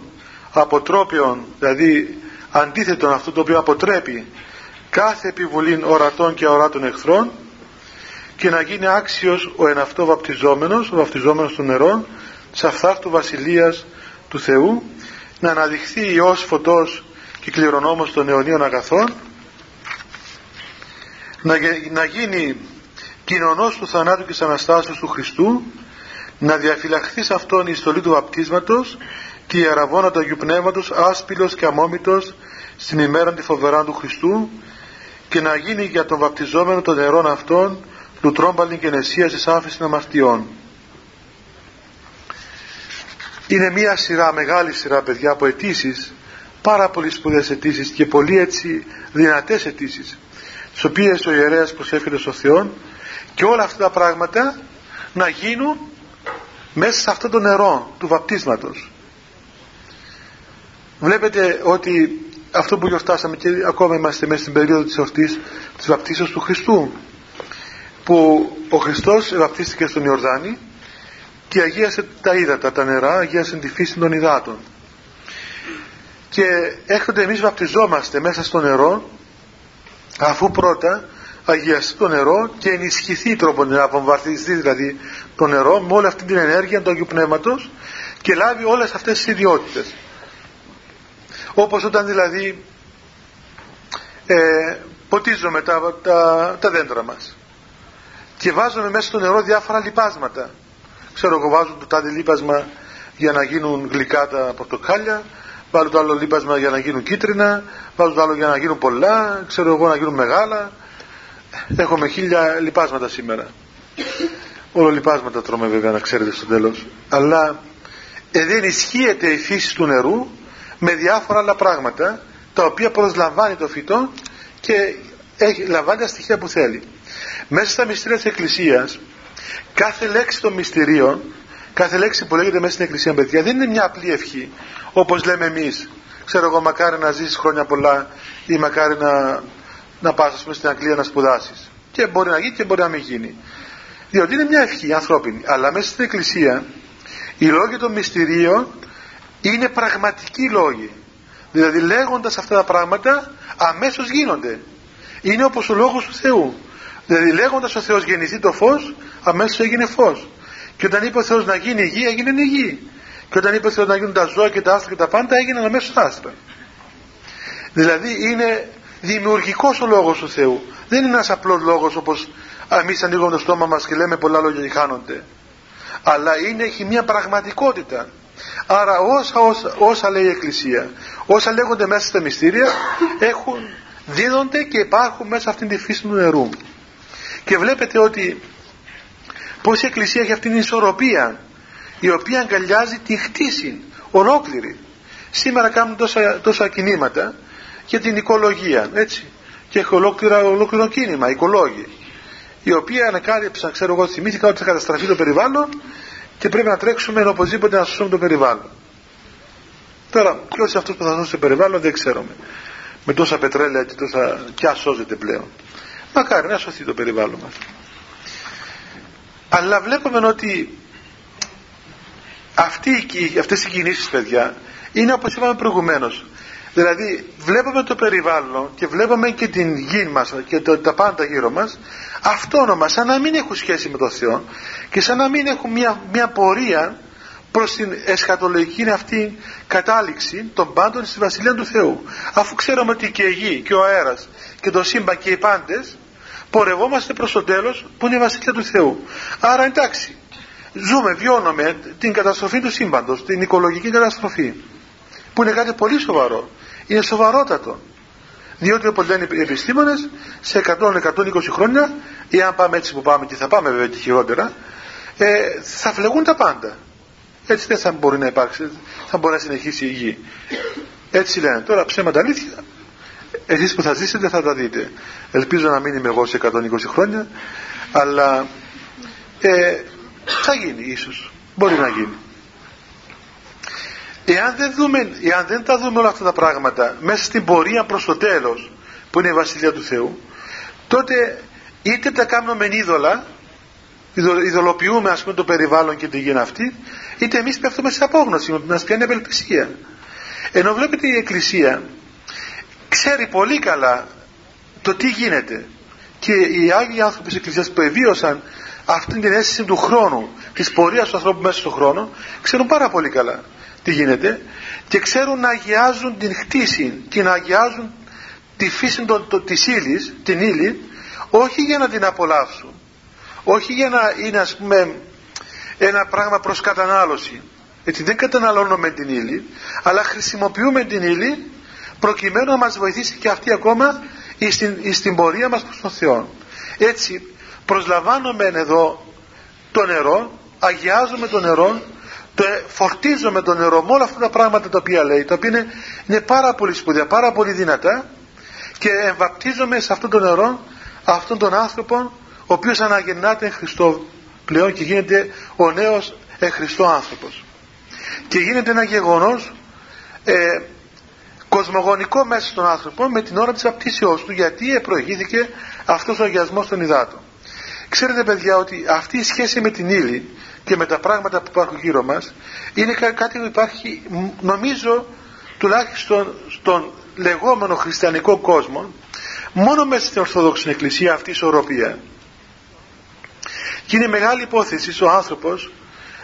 Speaker 1: αποτρόπιον δηλαδή αντίθετον αυτό το οποίο αποτρέπει κάθε επιβολή ορατών και ορατών εχθρών και να γίνει άξιος ο εναυτό βαπτιζόμενος ο βαπτιζόμενος του νερών σε αυτάρτου βασιλείας του Θεού να αναδειχθεί Υιός φωτός και κληρονόμος των αιωνίων αγαθών να, να γίνει κοινωνός του θανάτου και της Αναστάσεως του Χριστού να διαφυλαχθεί σε αυτόν η στολή του βαπτίσματος και η ιεραβόνα του Αγίου Πνεύματος άσπυλος και αμόμητος στην ημέρα τη φοβερά του Χριστού και να γίνει για τον βαπτιζόμενο των νερών αυτών λουτρόμπαλιν και νεσίας της άφησης αμαρτιών. Είναι μια σειρά, μεγάλη σειρά παιδιά από αιτήσεις, πάρα πολύ σπουδαίες αιτήσεις και πολύ έτσι δυνατές αιτήσεις τις οποίες ο ιερέας προσεύχεται στο Θεό και όλα αυτά τα πράγματα να γίνουν μέσα σε αυτό το νερό του βαπτίσματος. Βλέπετε ότι αυτό που γιορτάσαμε και ακόμα είμαστε μέσα στην περίοδο της ορτής της βαπτίσεως του Χριστού που ο Χριστός βαπτίστηκε στον Ιορδάνη και αγίασε τα ύδατα, τα νερά, αγίασε τη φύση των υδάτων. Και έρχονται εμείς βαπτιζόμαστε μέσα στο νερό αφού πρώτα αγιαστεί το νερό και ενισχυθεί τρόπο να απομβαθιστεί δηλαδή το νερό με όλη αυτή την ενέργεια του Αγίου Πνεύματος και λάβει όλες αυτές τις ιδιότητες. Όπως όταν δηλαδή ε, ποτίζουμε τα, τα, τα δέντρα μας και βάζουμε μέσα στο νερό διάφορα λιπάσματα. Ξέρω εγώ βάζουν το τάδε λίπασμα για να γίνουν γλυκά τα πορτοκάλια βάλω το άλλο λίπασμα για να γίνουν κίτρινα, βάζω το άλλο για να γίνουν πολλά, ξέρω εγώ να γίνουν μεγάλα. Έχουμε χίλια λιπάσματα σήμερα. Όλο λιπάσματα τρώμε βέβαια να ξέρετε στο τέλος. Αλλά ε, δεν ισχύεται η φύση του νερού με διάφορα άλλα πράγματα τα οποία προσλαμβάνει το φυτό και έχει, λαμβάνει τα στοιχεία που θέλει. Μέσα στα μυστήρια της Εκκλησίας κάθε λέξη των μυστηρίων κάθε λέξη που λέγεται μέσα στην Εκκλησία παιδιά δεν είναι μια απλή ευχή όπως λέμε εμείς. Ξέρω εγώ μακάρι να ζήσεις χρόνια πολλά ή μακάρι να, να πας πούμε, στην Αγγλία να σπουδάσεις. Και μπορεί να γίνει και μπορεί να μην γίνει. Διότι είναι μια ευχή ανθρώπινη αλλά μέσα στην Εκκλησία οι λόγοι των μυστηρίων είναι πραγματικοί λόγοι. Δηλαδή λέγοντας αυτά τα πράγματα αμέσως γίνονται. Είναι όπως ο λόγος του Θεού. Δηλαδή λέγοντας ο Θεός γεννηθεί το φως αμέσως έγινε φως και όταν είπε ο Θεός να γίνει γη έγινε γη Και όταν είπε ότι να γίνουν τα ζώα και τα άστρα και τα πάντα έγιναν αμέσως άστρα. Δηλαδή είναι δημιουργικός ο λόγος του Θεού. Δεν είναι ένας απλός λόγος όπως εμείς ανοίγουμε το στόμα μας και λέμε πολλά λόγια και χάνονται. Αλλά είναι, έχει μια πραγματικότητα. Άρα όσα, όσα, όσα λέει η Εκκλησία, όσα λέγονται μέσα στα μυστήρια έχουν, δίδονται και υπάρχουν μέσα αυτήν τη φύση του νερού. Και βλέπετε ότι πως η Εκκλησία έχει αυτήν την ισορροπία η οποία αγκαλιάζει τη χτίση ολόκληρη. Σήμερα κάνουν τόσα, τόσα κινήματα για την οικολογία, έτσι. Και έχει ολόκληρο, ολόκληρο κίνημα, οικολόγοι. Οι οποίοι ανακάλυψαν, ξέρω εγώ, θυμήθηκα ότι θα καταστραφεί το περιβάλλον και πρέπει να τρέξουμε οπωσδήποτε να σώσουμε το περιβάλλον. Τώρα, ποιος είναι αυτός που θα σώσει το περιβάλλον δεν ξέρουμε. Με τόσα πετρέλαια και τόσα. πια σώζεται πλέον. Μακάρι να σωθεί το περιβάλλον μας. Αλλά βλέπουμε ότι αυτοί, αυτές οι κινήσεις παιδιά είναι όπως είπαμε προηγουμένως. Δηλαδή βλέπουμε το περιβάλλον και βλέπουμε και την γη μας και το, τα πάντα γύρω μας αυτόνομα σαν να μην έχουν σχέση με τον Θεό και σαν να μην έχουν μια, μια πορεία προς την εσχατολογική αυτή κατάληξη των πάντων στη Βασιλεία του Θεού. Αφού ξέρουμε ότι και η γη και ο αέρας και το σύμπαν και οι πάντες πορευόμαστε προς το τέλος που είναι η Βασιλεία του Θεού. Άρα εντάξει ζούμε, βιώνουμε την καταστροφή του σύμπαντος, την οικολογική καταστροφή που είναι κάτι πολύ σοβαρό. Είναι σοβαρότατο. Διότι όπως λένε οι επιστήμονες σε 100-120 χρόνια ή αν πάμε έτσι που πάμε και θα πάμε βέβαια και χειρότερα ε, θα φλεγούν τα πάντα. Έτσι δεν θα μπορεί να υπάρξει θα μπορεί να συνεχίσει η γη. Έτσι λένε. Τώρα ψέματα αλήθεια εσείς που θα ζήσετε θα τα δείτε. Ελπίζω να μην είμαι εγώ σε 120 χρόνια αλλά ε, θα γίνει ίσως. Μπορεί να γίνει. Εάν δεν, δούμε, εάν δεν τα δούμε όλα αυτά τα πράγματα μέσα στην πορεία προς το τέλος που είναι η Βασιλεία του Θεού τότε είτε τα κάνουμε είδωλα ειδωλοποιούμε ας πούμε το περιβάλλον και τη γη αυτή είτε εμείς πέφτουμε σε απόγνωση μας πιάνει απελπισία. Ενώ βλέπετε η Εκκλησία ξέρει πολύ καλά το τι γίνεται. Και οι Άγιοι άνθρωποι της Εκκλησίας που εβίωσαν αυτή την αίσθηση του χρόνου της πορείας του ανθρώπου μέσα στον χρόνο ξέρουν πάρα πολύ καλά τι γίνεται και ξέρουν να αγιάζουν την χτίση και να αγιάζουν τη φύση το, το, της ύλης, την ύλη όχι για να την απολαύσουν όχι για να είναι ας πούμε ένα πράγμα προς κατανάλωση. Έτσι δεν καταναλώνουμε την ύλη αλλά χρησιμοποιούμε την ύλη προκειμένου να μας βοηθήσει και αυτή ακόμα στην, στην πορεία μας προς τον Θεό. Έτσι προσλαμβάνουμε εδώ το νερό αγιάζουμε το νερό το φορτίζουμε το νερό με όλα αυτά τα πράγματα τα οποία λέει τα οποία είναι, είναι πάρα πολύ σπουδαία πάρα πολύ δυνατά και εμβαπτίζουμε σε αυτό το νερό αυτόν τον άνθρωπο ο οποίος αναγεννάται εν Χριστώ πλέον και γίνεται ο νέος εν Χριστώ άνθρωπος. Και γίνεται ένα γεγονός ε, κοσμογονικό μέσα στον άνθρωπο με την ώρα της απτήσεώς του γιατί προηγήθηκε αυτός ο αγιασμός των υδάτων. Ξέρετε παιδιά ότι αυτή η σχέση με την ύλη και με τα πράγματα που υπάρχουν γύρω μας είναι κάτι που υπάρχει νομίζω τουλάχιστον στον λεγόμενο χριστιανικό κόσμο μόνο μέσα στην Ορθόδοξη Εκκλησία αυτή η ισορροπία. Και είναι μεγάλη υπόθεση ο άνθρωπος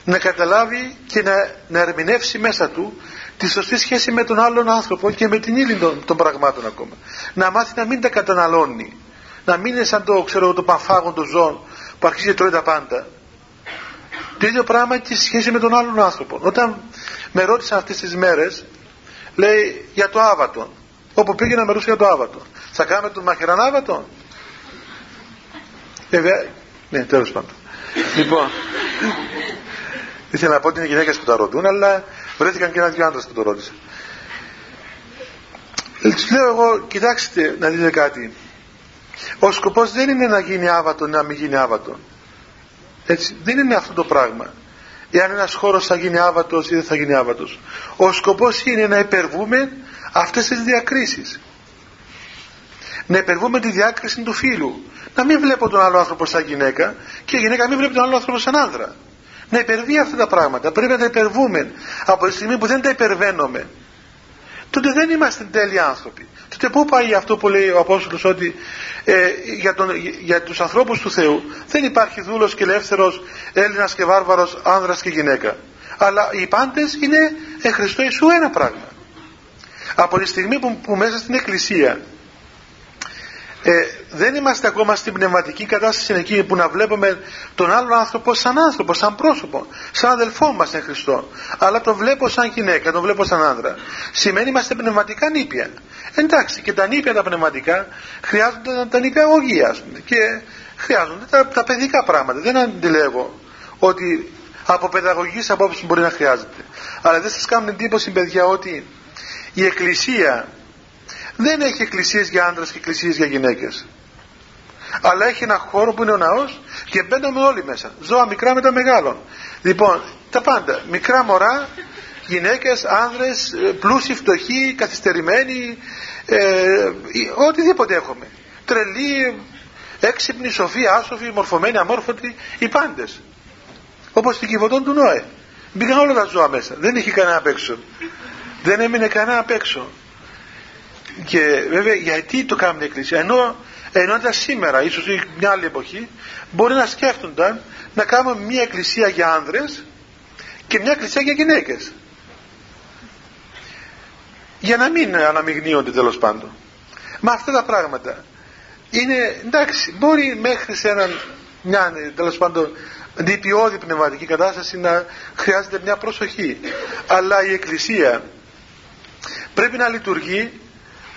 Speaker 1: να καταλάβει και να, να ερμηνεύσει μέσα του της σωστή σχέση με τον άλλον άνθρωπο και με την ύλη των, των πραγμάτων ακόμα. Να μάθει να μην τα καταναλώνει. Να μην είναι σαν το, ξέρω, το πανφάγον των ζώων που αρχίζει και τρώει τα πάντα. Το ίδιο πράγμα και στη σχέση με τον άλλον άνθρωπο. Όταν με ρώτησαν αυτές τις μέρες, λέει για το άβατο. Όπου πήγαινα με ρωτήσει για το άβατο. Θα κάνουμε τον μαχαιραν άβατο; Βέβαια, ναι, τέλος πάντων. λοιπόν, ήθελα να πω ότι είναι γυναίκες που τα ρωτούν, αλλά βρέθηκαν και ένα-δυο άντρες που το ρώτησαν. Του λέω εγώ, κοιτάξτε να δείτε κάτι. Ο σκοπός δεν είναι να γίνει άβατο να μην γίνει άβατο. Έτσι, δεν είναι αυτό το πράγμα. Εάν ένας χώρος θα γίνει άβατος ή δεν θα γίνει άβατος. Ο σκοπός είναι να υπερβούμε αυτές τις διακρίσεις. Να υπερβούμε τη διάκριση του φίλου. Να μην βλέπω τον άλλο άνθρωπο σαν γυναίκα και η γυναίκα μην βλέπει τον άλλο άνθρωπο σαν άνδρα. Να υπερβεί αυτά τα πράγματα. Πρέπει να τα υπερβούμε. Από τη στιγμή που δεν τα υπερβαίνουμε, τότε δεν είμαστε τέλειοι άνθρωποι. Τότε πού πάει αυτό που λέει ο Απόστολος ότι ε, για, τον, για τους ανθρώπους του Θεού δεν υπάρχει δούλος και ελεύθερος, Έλληνας και βάρβαρος, άνδρας και γυναίκα. αλλά οι πάντες είναι εν Χριστώ Ιησού ένα πράγμα από τη στιγμή που, που μέσα στην εκκλησία ε, δεν είμαστε ακόμα στην πνευματική κατάσταση εκεί που να βλέπουμε τον άλλον άνθρωπο σαν άνθρωπο, σαν πρόσωπο, σαν αδελφό μας εν Χριστώ. Αλλά το βλέπω σαν γυναίκα, το βλέπω σαν άνδρα. Σημαίνει είμαστε πνευματικά νήπια. Εντάξει, και τα νήπια τα πνευματικά χρειάζονται τα νήπια αγωγία και χρειάζονται τα, τα παιδικά πράγματα. Δεν αντιλέγω ότι από παιδαγωγική απόψη μπορεί να χρειάζεται. Αλλά δεν σας κάνουν εντύπωση, παιδιά, ότι η Εκκλησία δεν έχει εκκλησίες για άντρες και εκκλησίες για γυναίκες. Αλλά έχει ένα χώρο που είναι ο ναός και μπαίνουμε όλοι μέσα. Ζώα μικρά με τα μεγάλων λοιπόν τα πάντα. Μικρά μωρά γυναίκες, άνδρες πλούσιοι, φτωχοί, καθυστερημένοι ε, οτιδήποτε έχουμε. Τρελοί, έξυπνοι, σοφοί, άσοφοι, μορφωμένοι, αμόρφωτοι οι πάντες. Όπως στην κυβωτών του Νόε. Μπήκαν όλα τα ζώα μέσα. Δεν είχε κανένα απ' έξω. Δεν έμεινε κανένα απ' έξω και βέβαια γιατί το κάνουν η Εκκλησία; Ενώ, ενώ ήταν σήμερα ίσως μια άλλη εποχή μπορεί να σκέφτονταν να κάνουμε μια εκκλησία για άνδρες και μια εκκλησία για γυναίκες. Για να μην αναμειγνύονται τέλος πάντων. Μα αυτά τα πράγματα είναι εντάξει μπορεί μέχρι σε έναν μια τέλος πάντων νηπιώδη πνευματική κατάσταση να χρειάζεται μια προσοχή. Αλλά η Εκκλησία πρέπει να λειτουργεί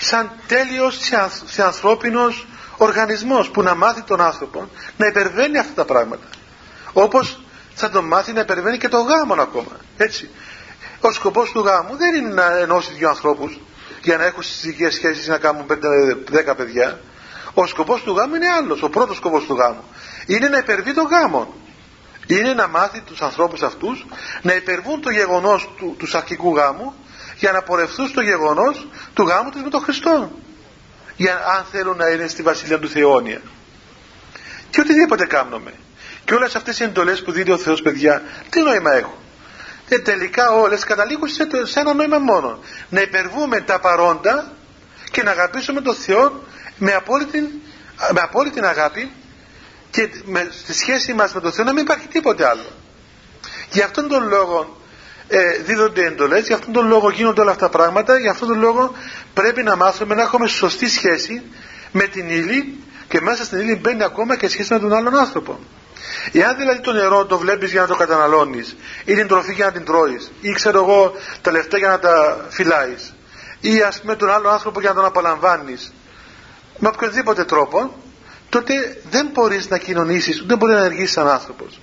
Speaker 1: σαν τέλειος σε ανθρώπινος οργανισμός που να μάθει τον άνθρωπο να υπερβαίνει αυτά τα πράγματα. Όπως θα τον μάθει να υπερβαίνει και το γάμο ακόμα έτσι. Ο σκοπός του γάμου δεν είναι να ενώσει δύο ανθρώπους για να έχουν συζυγικές σχέσεις να κάνουν 5-10 παιδιά. Ο σκοπός του γάμου είναι άλλος ο πρώτος σκοπός του γάμου. Είναι να υπερβεί τον γάμο είναι να μάθει τους ανθρώπους αυτούς να υπερβούν το γεγονός του, τους αρχικού γάμου για να πορευθούν στο γεγονός του γάμου τους με τον Χριστό. Για αν θέλουν να είναι στη Βασιλεία του Θεόνια και οτιδήποτε κάνουμε. Και όλες αυτές οι εντολές που δίνει ο Θεός παιδιά τι νόημα έχουν. Και τελικά όλες καταλήγουν σε, σε ένα νόημα μόνο να υπερβούμε τα παρόντα και να αγαπήσουμε τον Θεό με απόλυτη, με απόλυτη αγάπη και με, στη σχέση μας με τον Θεό να μην υπάρχει τίποτε άλλο. Γι' αυτόν τον λόγο ε, δίδονται εντολές, για αυτόν τον λόγο γίνονται όλα αυτά τα πράγματα, για αυτόν τον λόγο πρέπει να μάθουμε να έχουμε σωστή σχέση με την ύλη και μέσα στην ύλη μπαίνει ακόμα και σχέση με τον άλλον άνθρωπο. Εάν δηλαδή το νερό το βλέπεις για να το καταναλώνεις, ή την τροφή για να την τρώεις, ή ξέρω εγώ τα λεφτά για να τα φυλάεις, ή ας πούμε τον άλλο άνθρωπο για να τον απολαμβάνεις, με οποιοδήποτε τρόπο, τότε δεν μπορείς να κοινωνήσεις, δεν μπορεί να ενεργήσεις σαν άνθρωπος.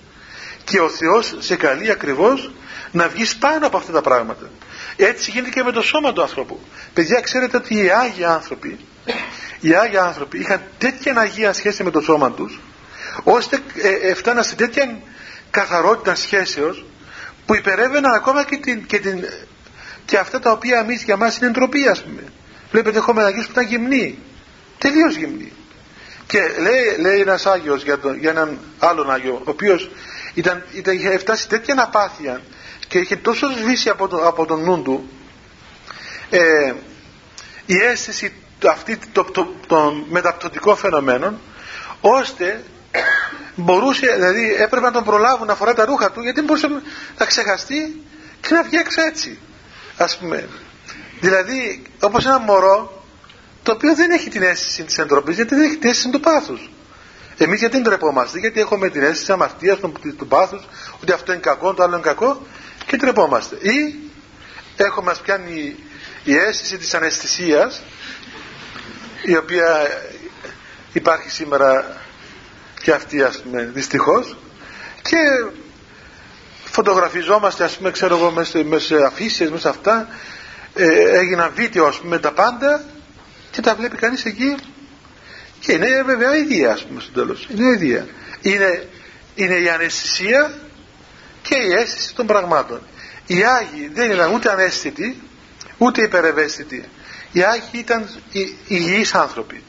Speaker 1: Και ο Θεός σε καλεί ακριβώς να βγεις πάνω από αυτά τα πράγματα. Έτσι γίνεται και με το σώμα του άνθρωπου. Παιδιά ξέρετε ότι οι Άγιοι άνθρωποι οι Άγιοι άνθρωποι είχαν τέτοια αγία σχέση με το σώμα τους ώστε ε, ε, φτάναν σε τέτοια καθαρότητα σχέσεως που υπερεύαιναν ακόμα και, την, και, την, και αυτά τα οποία εμείς για μας είναι ντροπή ας πούμε. Βλέπετε έχουμε Αγίους που ήταν γυμνοί. Τελείως γυμνοί. Και λέει, λέει ένας Άγιος για, τον, για έναν άλλον Άγιο ο οποίος ήταν, ήταν, είχε φτάσει τέτοια απάθεια και είχε τόσο σβήσει από, το, από τον νου του ε, η αίσθηση αυτή των το, το, μεταπτωτικών φαινομένων ώστε μπορούσε, δηλαδή έπρεπε να τον προλάβουν να φορά τα ρούχα του γιατί μπορούσε να ξεχαστεί και να βγει έξω έτσι ας πούμε. Δηλαδή όπως ένα μωρό το οποίο δεν έχει την αίσθηση της εντροπής γιατί δεν έχει την αίσθηση του πάθους. Εμείς γιατί δεν τρεπόμαστε γιατί έχουμε την αίσθηση της αμαρτίας του, του πάθους ότι αυτό είναι κακό, το άλλο είναι κακό και τρεπόμαστε. Ή έχουμε μας πιάνει η αίσθηση της αναισθησίας η οποία υπάρχει σήμερα και αυτή ας πούμε δυστυχώς και φωτογραφιζόμαστε ας πούμε ξέρω εγώ μέσα, σε αφήσεις μέσα αυτά ε, έγιναν βίντεο ας πούμε τα πάντα και τα βλέπει κανείς εκεί. Και είναι βέβαια ιδία ας πούμε στο τέλος. Είναι ιδία είναι, είναι η αναισθησία και η αίσθηση των πραγμάτων. Οι Άγιοι δεν ήταν ούτε ανέστητοι ούτε υπερευαίσθητοι. Οι Άγιοι ήταν υγιείς άνθρωποι.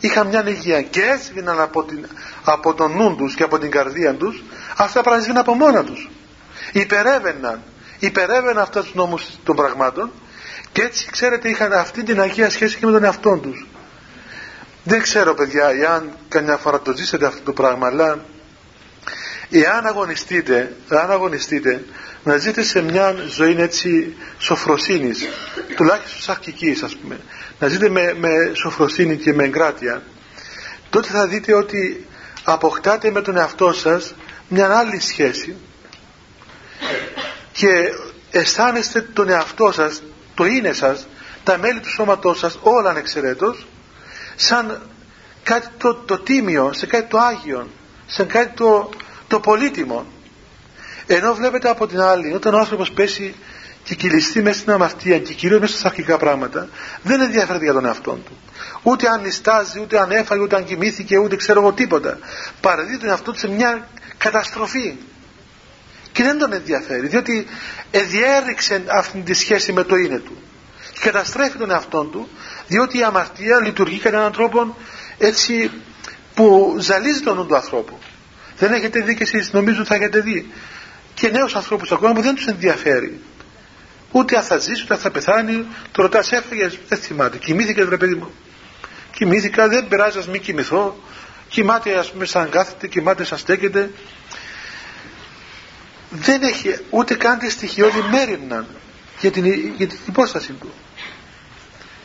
Speaker 1: Είχαν μια υγεία και έσβηναν από, την, από τον νου τους και από την καρδία τους αυτά τα πράγματα από μόνα τους. Υπερεύαιναν, υπερεύαιναν αυτά τους νόμους των πραγμάτων και έτσι ξέρετε είχαν αυτή την αγία σχέση και με τον εαυτό τους. Δεν ξέρω παιδιά, εάν καμιά φορά το ζήσετε αυτό το πράγμα, αλλά εάν αγωνιστείτε, εάν αγωνιστείτε να ζείτε σε μια ζωή έτσι σοφροσύνης τουλάχιστον σαρκικής ας πούμε να ζείτε με, με σοφροσύνη και με εγκράτεια τότε θα δείτε ότι αποκτάτε με τον εαυτό σας μια άλλη σχέση και αισθάνεστε τον εαυτό σας το είναι σας τα μέλη του σώματός σας όλα ανεξαιρέτως σαν κάτι το, το τίμιο σε κάτι το άγιο σε κάτι το, το πολύτιμο. Ενώ βλέπετε από την άλλη όταν ο άνθρωπος πέσει και κυλιστεί μέσα στην αμαρτία και κυρίως μέσα στα αρχικά πράγματα δεν ενδιαφέρεται για τον εαυτό του. Ούτε αν νιστάζει, ούτε αν έφαγε, ούτε αν κοιμήθηκε, ούτε ξέρω εγώ τίποτα. Παραδίδει τον εαυτό του σε μια καταστροφή. Και δεν τον ενδιαφέρει διότι εδιέρηξε αυτή τη σχέση με το είναι του. Και καταστρέφει τον εαυτό του διότι η αμαρτία λειτουργεί κατά έναν τρόπο έτσι που ζαλίζει τον νου του ανθρώπου δεν έχετε δει και εσείς νομίζω θα έχετε δει. Και νέους ανθρώπους ακόμα που δεν τους ενδιαφέρει. Ούτε αν θα ζήσει ούτε αν θα πεθάνει το ρωτάς έφυγες δεν θυμάται κοιμήθηκες βρε παιδί μου κοιμήθηκα δεν περάζει ας μην κοιμηθώ κοιμάται ας πούμε σαν κάθεται κοιμάται σαν στέκεται δεν έχει ούτε καν τη στοιχειώδη μέρημνα για την, για την υπόσταση του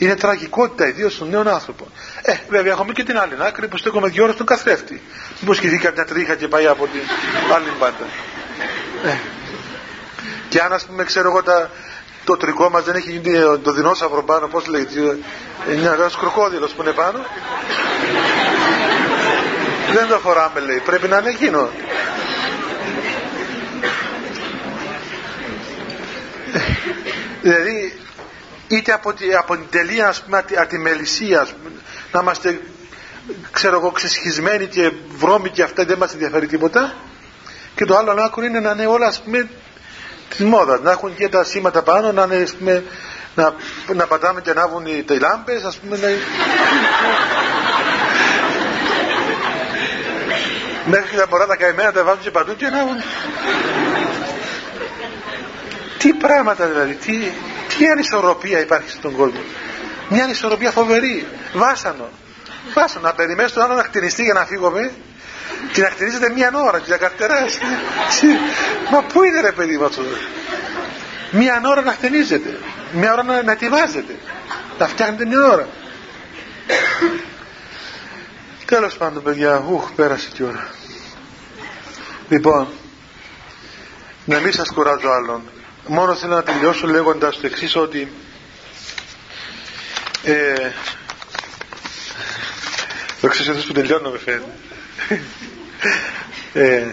Speaker 1: είναι τραγικότητα ιδίως στον νέο άνθρωπο. Ε, βέβαια, έχουμε και την άλλη άκρη που στέκομαι δύο ώρες στον καθρέφτη. Μήπως χυθεί μια τρίχα και πάει από την άλλη μπάντα. Ε. Και αν ας πούμε, ξέρω εγώ, τα, το τρικό μας δεν έχει γίνει το δεινόσαυρο πάνω, πώς λέγεται, ένας κροκόδιλος που είναι πάνω. δεν το φοράμε, λέει. Πρέπει να είναι εκείνο. Ε, δηλαδή είτε από, από την τελεία ας πούμε ατιμελησία να είμαστε ξέρω εγώ ξεσχισμένοι και βρώμοι και αυτά δεν μας ενδιαφέρει τίποτα. Και το άλλο άκρο είναι να είναι όλα ας πούμε της μόδας. Να έχουν και τα σήματα πάνω να, είναι, ας πούμε, να, να πατάμε και ανάβουν οι, οι λάμπες ας πούμε να... μέχρι τα μωρά τα καημένα τα βάζουν και παντού και ανάβουν τι πράγματα δηλαδή τι, τι ανισορροπία υπάρχει στον κόσμο. Μια ανισορροπία φοβερή. Βάσανο. Βάσανο. Να περιμένεις τον άλλο να χτενιστεί για να φύγουμε και να χτενίζετε μία ώρα και να καρτεράσει. Μα πού είναι ρε παιδί μου αυτό; Μία ώρα να χτενίζετε. Μία ώρα να, να ετοιμάζετε. Να φτιάχνετε μια ώρα. Τέλος πάντων παιδιά, ουχ πέρασε και ώρα. Λοιπόν, να μην σας κουράζω άλλον μόνο θέλω να τελειώσω λέγοντας το εξής ότι ε, το ξέρεις που τελειώνω με φαίνεται. Ε,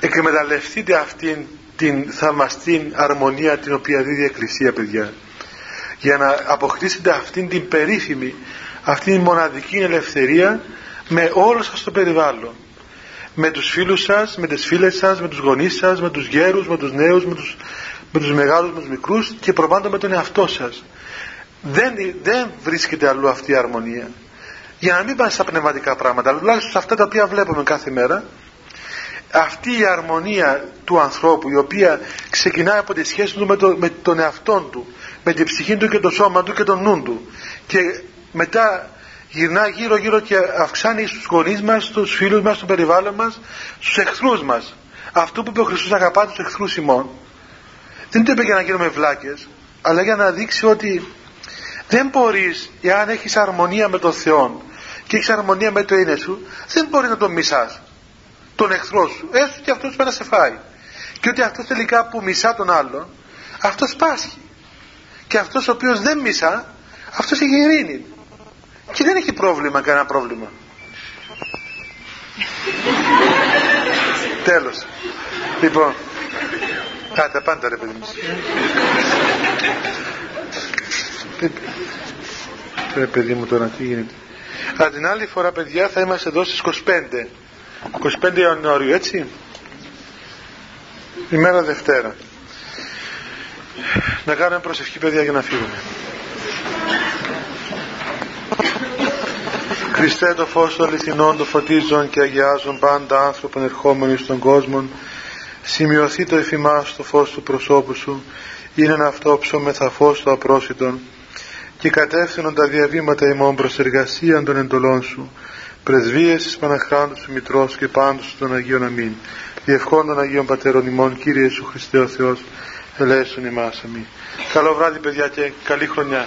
Speaker 1: εκμεταλλευτείτε αυτήν την θαυμαστή αρμονία την οποία δίδει η Εκκλησία παιδιά. Για να αποκτήσετε αυτήν την περίφημη αυτήν την μοναδική ελευθερία με όλο σας το περιβάλλον με τους φίλους σας, με τις φίλες σας, με τους γονείς σας, με τους γέρους, με τους νέους, με τους, με τους μεγάλους, με τους μικρούς και προπάντων με τον εαυτό σας. Δεν, δεν βρίσκεται αλλού αυτή η αρμονία. Για να μην πάνε στα πνευματικά πράγματα, αλλά τουλάχιστον σε αυτά τα οποία βλέπουμε κάθε μέρα, αυτή η αρμονία του ανθρώπου, η οποία ξεκινάει από τη σχέση του με, το, με τον εαυτό του, με την ψυχή του και το σώμα του και τον νου του, και μετά γυρνά γύρω γύρω και αυξάνει στους γονείς μας, στους φίλους μας, στο περιβάλλον μας, στους εχθρούς μας. Αυτό που είπε ο Χριστός αγαπά τους εχθρούς ημών. Δεν το είπε για να γίνουμε βλάκες, αλλά για να δείξει ότι δεν μπορείς, εάν έχεις αρμονία με τον Θεό και έχεις αρμονία με το είναι σου, δεν μπορεί να τον μισάς. Τον εχθρό σου, έστω και αυτός που να σε φάει. Και ότι αυτός τελικά που μισά τον άλλον, αυτός πάσχει. Και αυτός ο οποίος δεν μισά, αυτός έχει ειρήνη και δεν έχει πρόβλημα κανένα πρόβλημα. Τέλος. Λοιπόν τα πάντα ρε παιδί μου. Ρε παιδί μου τώρα τι γίνεται. Α, την άλλη φορά παιδιά θα είμαστε εδώ στις 25 25 Ιανουαρίου έτσι. Ημέρα Δευτέρα. Να κάνουμε προσευχή παιδιά για να φύγουμε Χριστέ το φως των αληθινών το φωτίζουν και αγιάζουν πάντα άνθρωπον ερχόμενοι στον κόσμο σημειωθεί το εφημάς στο φως του προσώπου σου είναι ένα αυτό ψωμεθα φως το απρόσιτον και κατεύθυνον τα διαβήματα ημών προς εργασία των εντολών σου πρεσβείες της Παναχράντου του Μητρός και πάντως των Αγίων Αμήν. Διευχών των Αγίων Πατέρων ημών, Κύριε Ιησού Χριστέ ο Θεός, ελέησον ημάς αμήν. Καλό βράδυ παιδιά και καλή χρονιά.